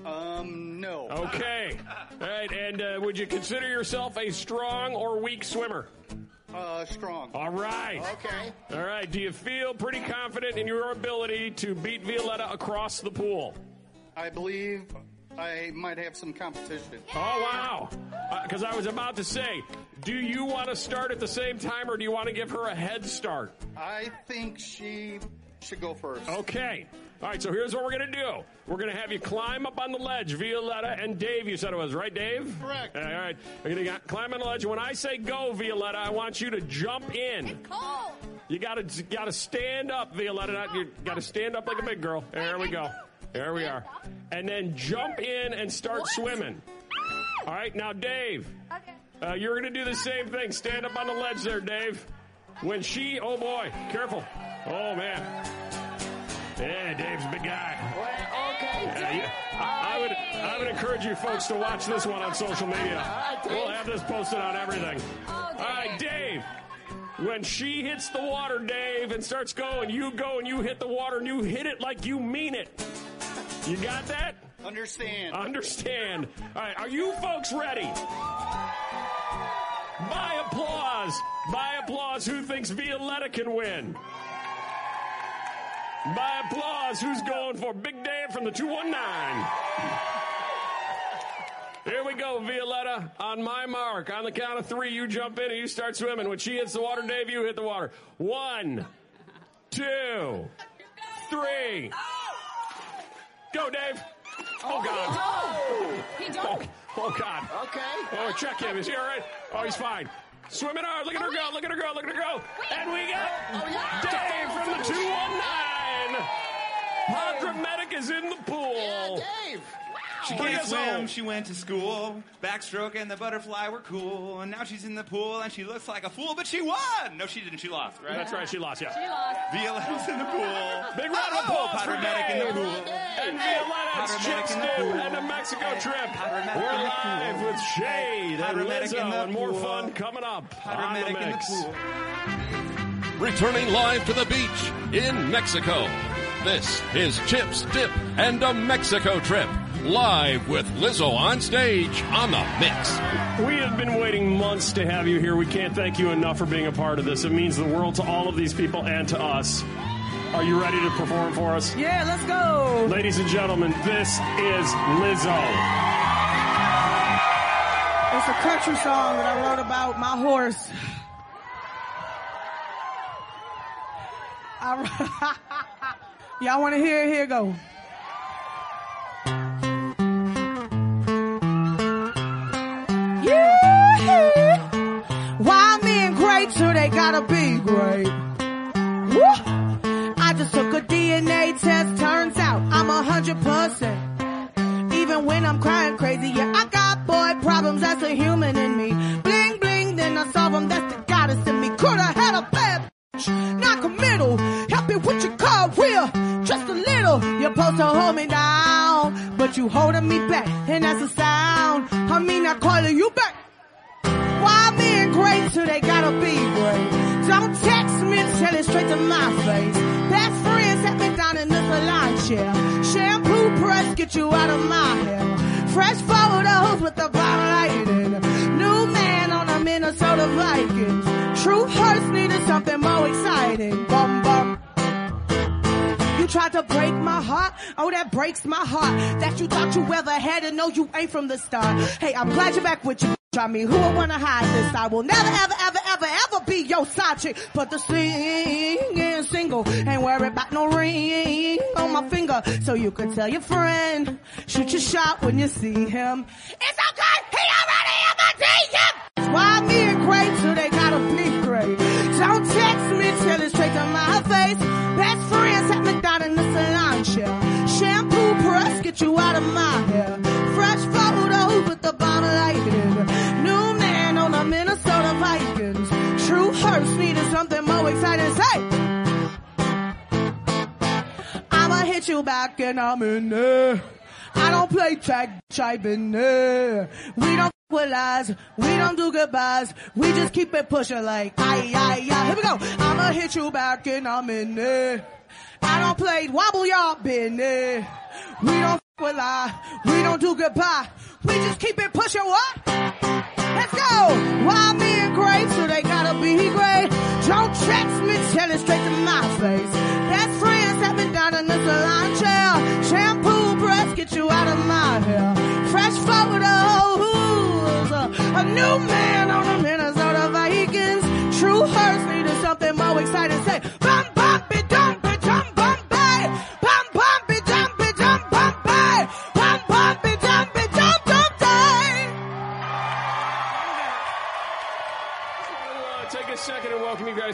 Um, no. Okay. All right, and uh, would you consider yourself a strong or weak swimmer? Uh, strong. All right. Okay. All right. Do you feel pretty confident in your ability to beat Violetta across the pool? I believe I might have some competition. Oh, wow. Because I was about to say, do you want to start at the same time or do you want to give her a head start? I think she should go first. Okay. All right, so here's what we're going to do. We're going to have you climb up on the ledge, Violetta and Dave, you said it was, right, Dave? Correct. All right. We're going to climb on the ledge. When I say go, Violetta, I want you to jump in. Cold. You got to got to stand up, Violetta. You got to stand up like a big girl. There we go. There we are. And then jump in and start swimming. All right, now, Dave. Okay. Uh, you're going to do the same thing. Stand up on the ledge there, Dave. When she, oh boy, careful. Oh man. Yeah, Dave's a big guy. Well, okay. Yeah, you- I, I would, I would encourage you folks to watch this one on social media. We'll have this posted on everything. All right, Dave. When she hits the water, Dave, and starts going, you go and you hit the water and you hit it like you mean it. You got that? Understand. Understand. All right, are you folks ready? By applause. By applause, who thinks Violetta can win? By applause, who's going for Big Dave from the 219? Here we go, Violetta. On my mark, on the count of three, you jump in and you start swimming. When she hits the water, Dave, you hit the water. One, two, three. Go, Dave. Oh, God. Oh, he Oh, don't. oh, God. Okay. Oh, check him. Is he all right? Oh, he's fine. Swimming hard. Look at her go. Look at her go. Look at her go. And we got oh, oh, Dave from the 219. Podramedic is in the pool. Yeah, Dave. She can't us swim. She went to school. Backstroke and the butterfly were cool. And now she's in the pool and she looks like a fool, but she won. No, she didn't. She lost, right? That's right. She lost, yeah. She lost. Violetta's in the pool. Big round of applause Powder for Medic in the pool. And Violetta, it's Powder Chips Dip and a Mexico trip. We're live pool. with Shaed and Powder in Lizzo the and more pool. fun coming up Powder on the Medic in the pool. Returning live to the beach in Mexico. This is Chips, Dip, and a Mexico trip. Live with Lizzo on stage on the mix. We have been waiting months to have you here. We can't thank you enough for being a part of this. It means the world to all of these people and to us. Are you ready to perform for us? Yeah, let's go. Ladies and gentlemen, this is Lizzo. It's a country song that I wrote about my horse. I Y'all want to hear it? Here it go. Till they gotta be great? Woo. I just took a DNA test. Turns out I'm a hundred percent. Even when I'm crying crazy. Yeah, I got boy problems, that's a human in me. Bling bling, then I solve them, that's the goddess in me. Coulda had a bad bitch, a middle. Help me with your car wheel, just a little. You're supposed to hold me down, but you holding me back, and that's a sound. I mean, I calling you back. Why men great till they gotta be great? Don't text me, tell it straight to my face. Best friends sat me down in the salon chair. Shampoo press, get you out of my hair. Fresh photos with the bottle lighting. New man on the Minnesota Vikings. True hurts needed something more exciting. Bum bum. You tried to break my heart. Oh, that breaks my heart. That you thought you ever had and no, you ain't from the start. Hey, I'm glad you're back with you. I mean, who would wanna hide this? I will never, ever, ever, ever, ever be your side chick. But the singing single ain't worried about no ring on my finger. So you could tell your friend, shoot your shot when you see him. It's okay, he already in my DM. Why me and so they gotta be great? Don't tell chair. Shampoo press, get you out of my hair. Fresh photos with the bottle lighting. New man on the Minnesota Vikings. True hurts needed something more exciting. Say, I'ma hit you back and I'm in there. I don't play tag, I've there. We don't with lies, we don't do goodbyes. We just keep it pushing like, aye, aye, aye. Here we go. I'ma hit you back and I'm in there. I don't play wobble, y'all there. We don't with lie, we don't do goodbye. We just keep it pushing what? Let's go. Why and great, so they gotta be great. Don't text me, tell it straight to my face. Best friends have been down in the salon chair. Shampoo brush, get you out of my hair. Fresh photos, a new man on the Minnesota Vikings. True hurts needed something more exciting. Say, bum bum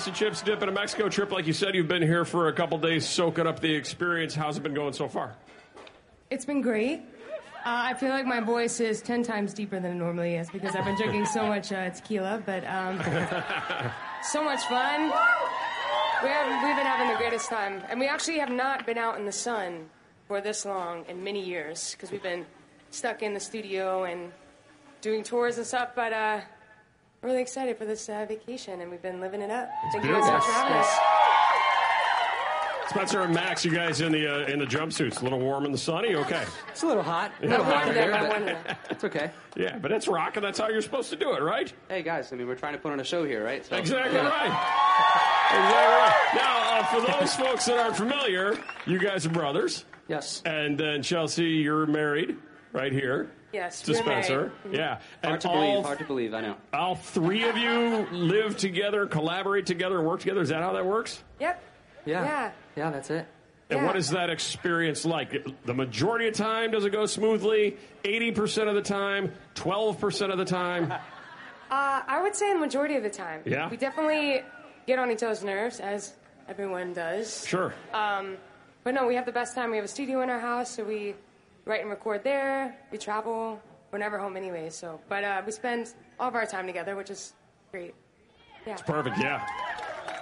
you guys Chips Dip and a Mexico trip. Like you said, you've been here for a couple days soaking up the experience. How's it been going so far? It's been great. Uh, I feel like my voice is 10 times deeper than it normally is because I've been drinking so much uh, tequila, but um, so much fun. We have, we've been having the greatest time. And we actually have not been out in the sun for this long in many years because we've been stuck in the studio and doing tours and stuff, but uh, really excited for this uh, vacation and we've been living it up. Thank you guys so much for having us. Spencer and Max, you guys in the uh, in the jumpsuits, a little warm in the sun. Are you okay? It's a little hot. A little hot in Yeah. but it's okay. Yeah, but it's rocking. That's how you're supposed to do it, right? Hey guys, I mean we're trying to put on a show here, right? So, Exactly yeah. right. Exactly right. Now, uh, for those folks that aren't familiar, you guys are brothers. Yes. And then Chelsea, you're married right here. Yes, To we're Spencer. Mhm. Yeah. Hard to all, believe. Hard to believe. I know. all three of you live together, collaborate together, work together. Is that how that works? Yep. Yeah. Yeah. Yeah, that's it. And Yeah. what is that experience like? The majority of time, does it go smoothly? 80% of the time? 12% of the time? Uh, I would say the majority of the time. Yeah? We definitely get on each other's nerves, as everyone does. Sure. Um, but no, we have the best time. We have a studio in our house, so we write and record there. We travel. We're never home anyway, so. But uh, we spend all of our time together, which is great. Yeah. It's perfect, yeah.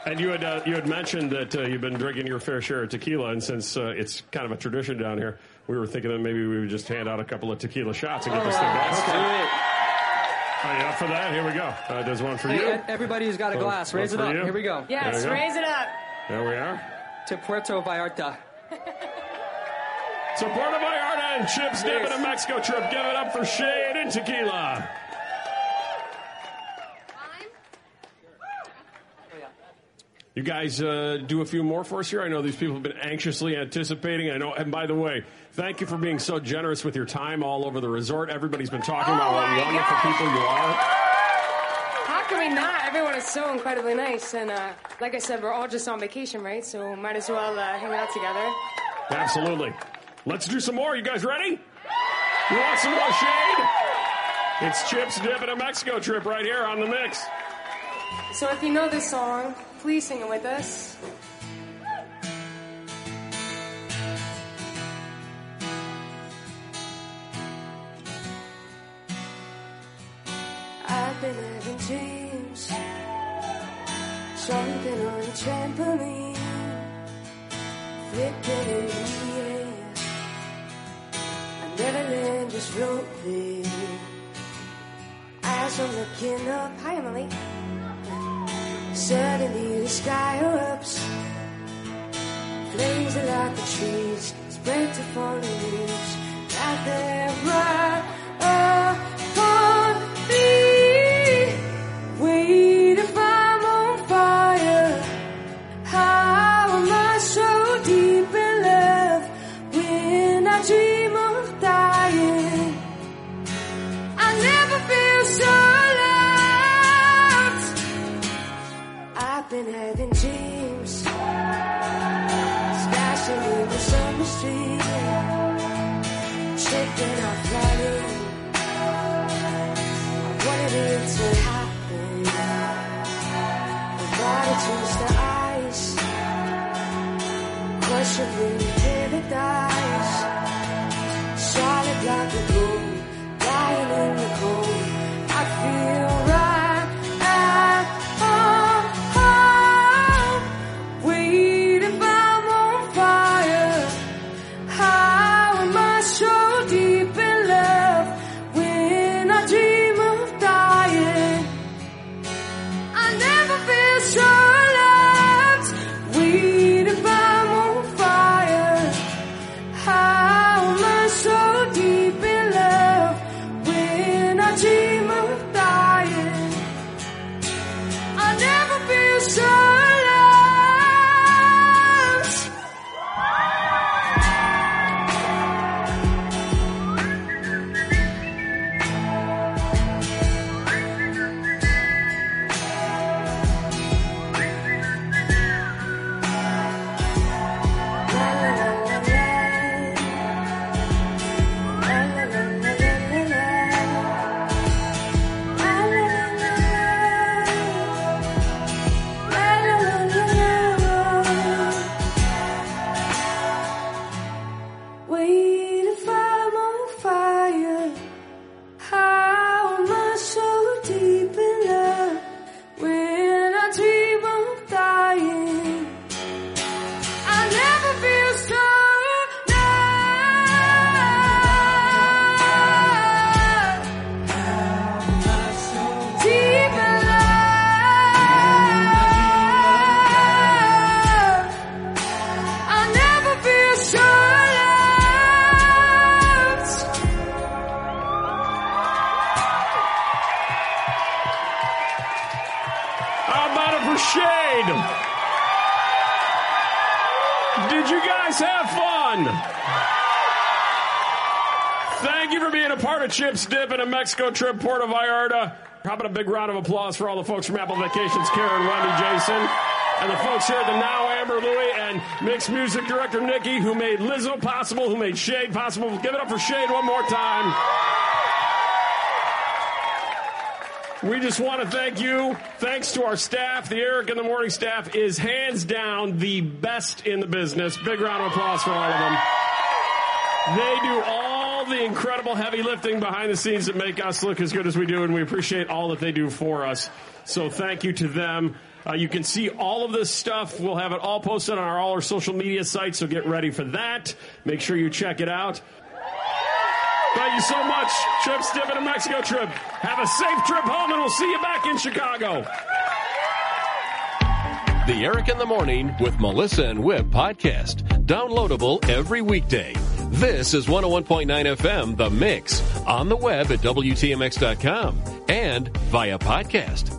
And you had uh, you had mentioned that uh, you've been drinking your fair share of tequila, and since uh, it's kind of a tradition down here, we were thinking that maybe we would just hand out a couple of tequila shots and get this thing going. Are you up for that? Here we go. Uh, there's one for you. e- everybody who's got a One- glass, one raise it up. you. Here we go. Yes, There you go. raise it up. There we are. To Puerto Vallarta. So Puerto Vallarta and Chips dipping a Mexico trip. Give it up for Shaed and Tequila. You guys uh, do a few more for us here. I know these people have been anxiously anticipating. I know, and by the way, thank you for being so generous with your time all over the resort. Everybody's been talking about what my wonderful gosh. people you are. How can we not? Everyone is so incredibly nice, and uh, like I said, we're all just on vacation, right? So might as well uh, hang out together. Absolutely. Let's do some more. You guys ready? You want some more Shaed? It's Chips dipping a Mexico trip right here on the mix. So if you know this song, please sing it with us. I've been having dreams, jumping on a trampoline, flipping in the air. I just floating. As I'm looking up, hi Emily. Suddenly the sky erupts. Flames that like the trees spread to falling leaves. There, right crushing in paradise, solid Mexico trip, Puerto Vallarta. How about a big round of applause for all the folks from Apple Vacations, Karen, Wendy, Jason, and the folks here at the Now Amber, Louie, and mixed music director Nikki, who made Lizzo possible, who made Shaed possible. Give it up for Shaed one more time. We just want to thank you. Thanks to our staff. The Eric in the Morning staff is hands down the best in the business. Big round of applause for all of them. They do all the incredible heavy lifting behind the scenes that make us look as good as we do, and we appreciate all that they do for us. So thank you to them. Uh, you can see all of this stuff. We'll have it all posted on our, all our social media sites, so get ready for that. Make sure you check it out. Thank you so much. Chips Dip and a Mexico trip. Have a safe trip home, and we'll see you back in Chicago. The Eric in the Morning with Melissa and Whip podcast. Downloadable every weekday. This is 101.9 FM, The Mix, on the web at WTMX.com and via podcast.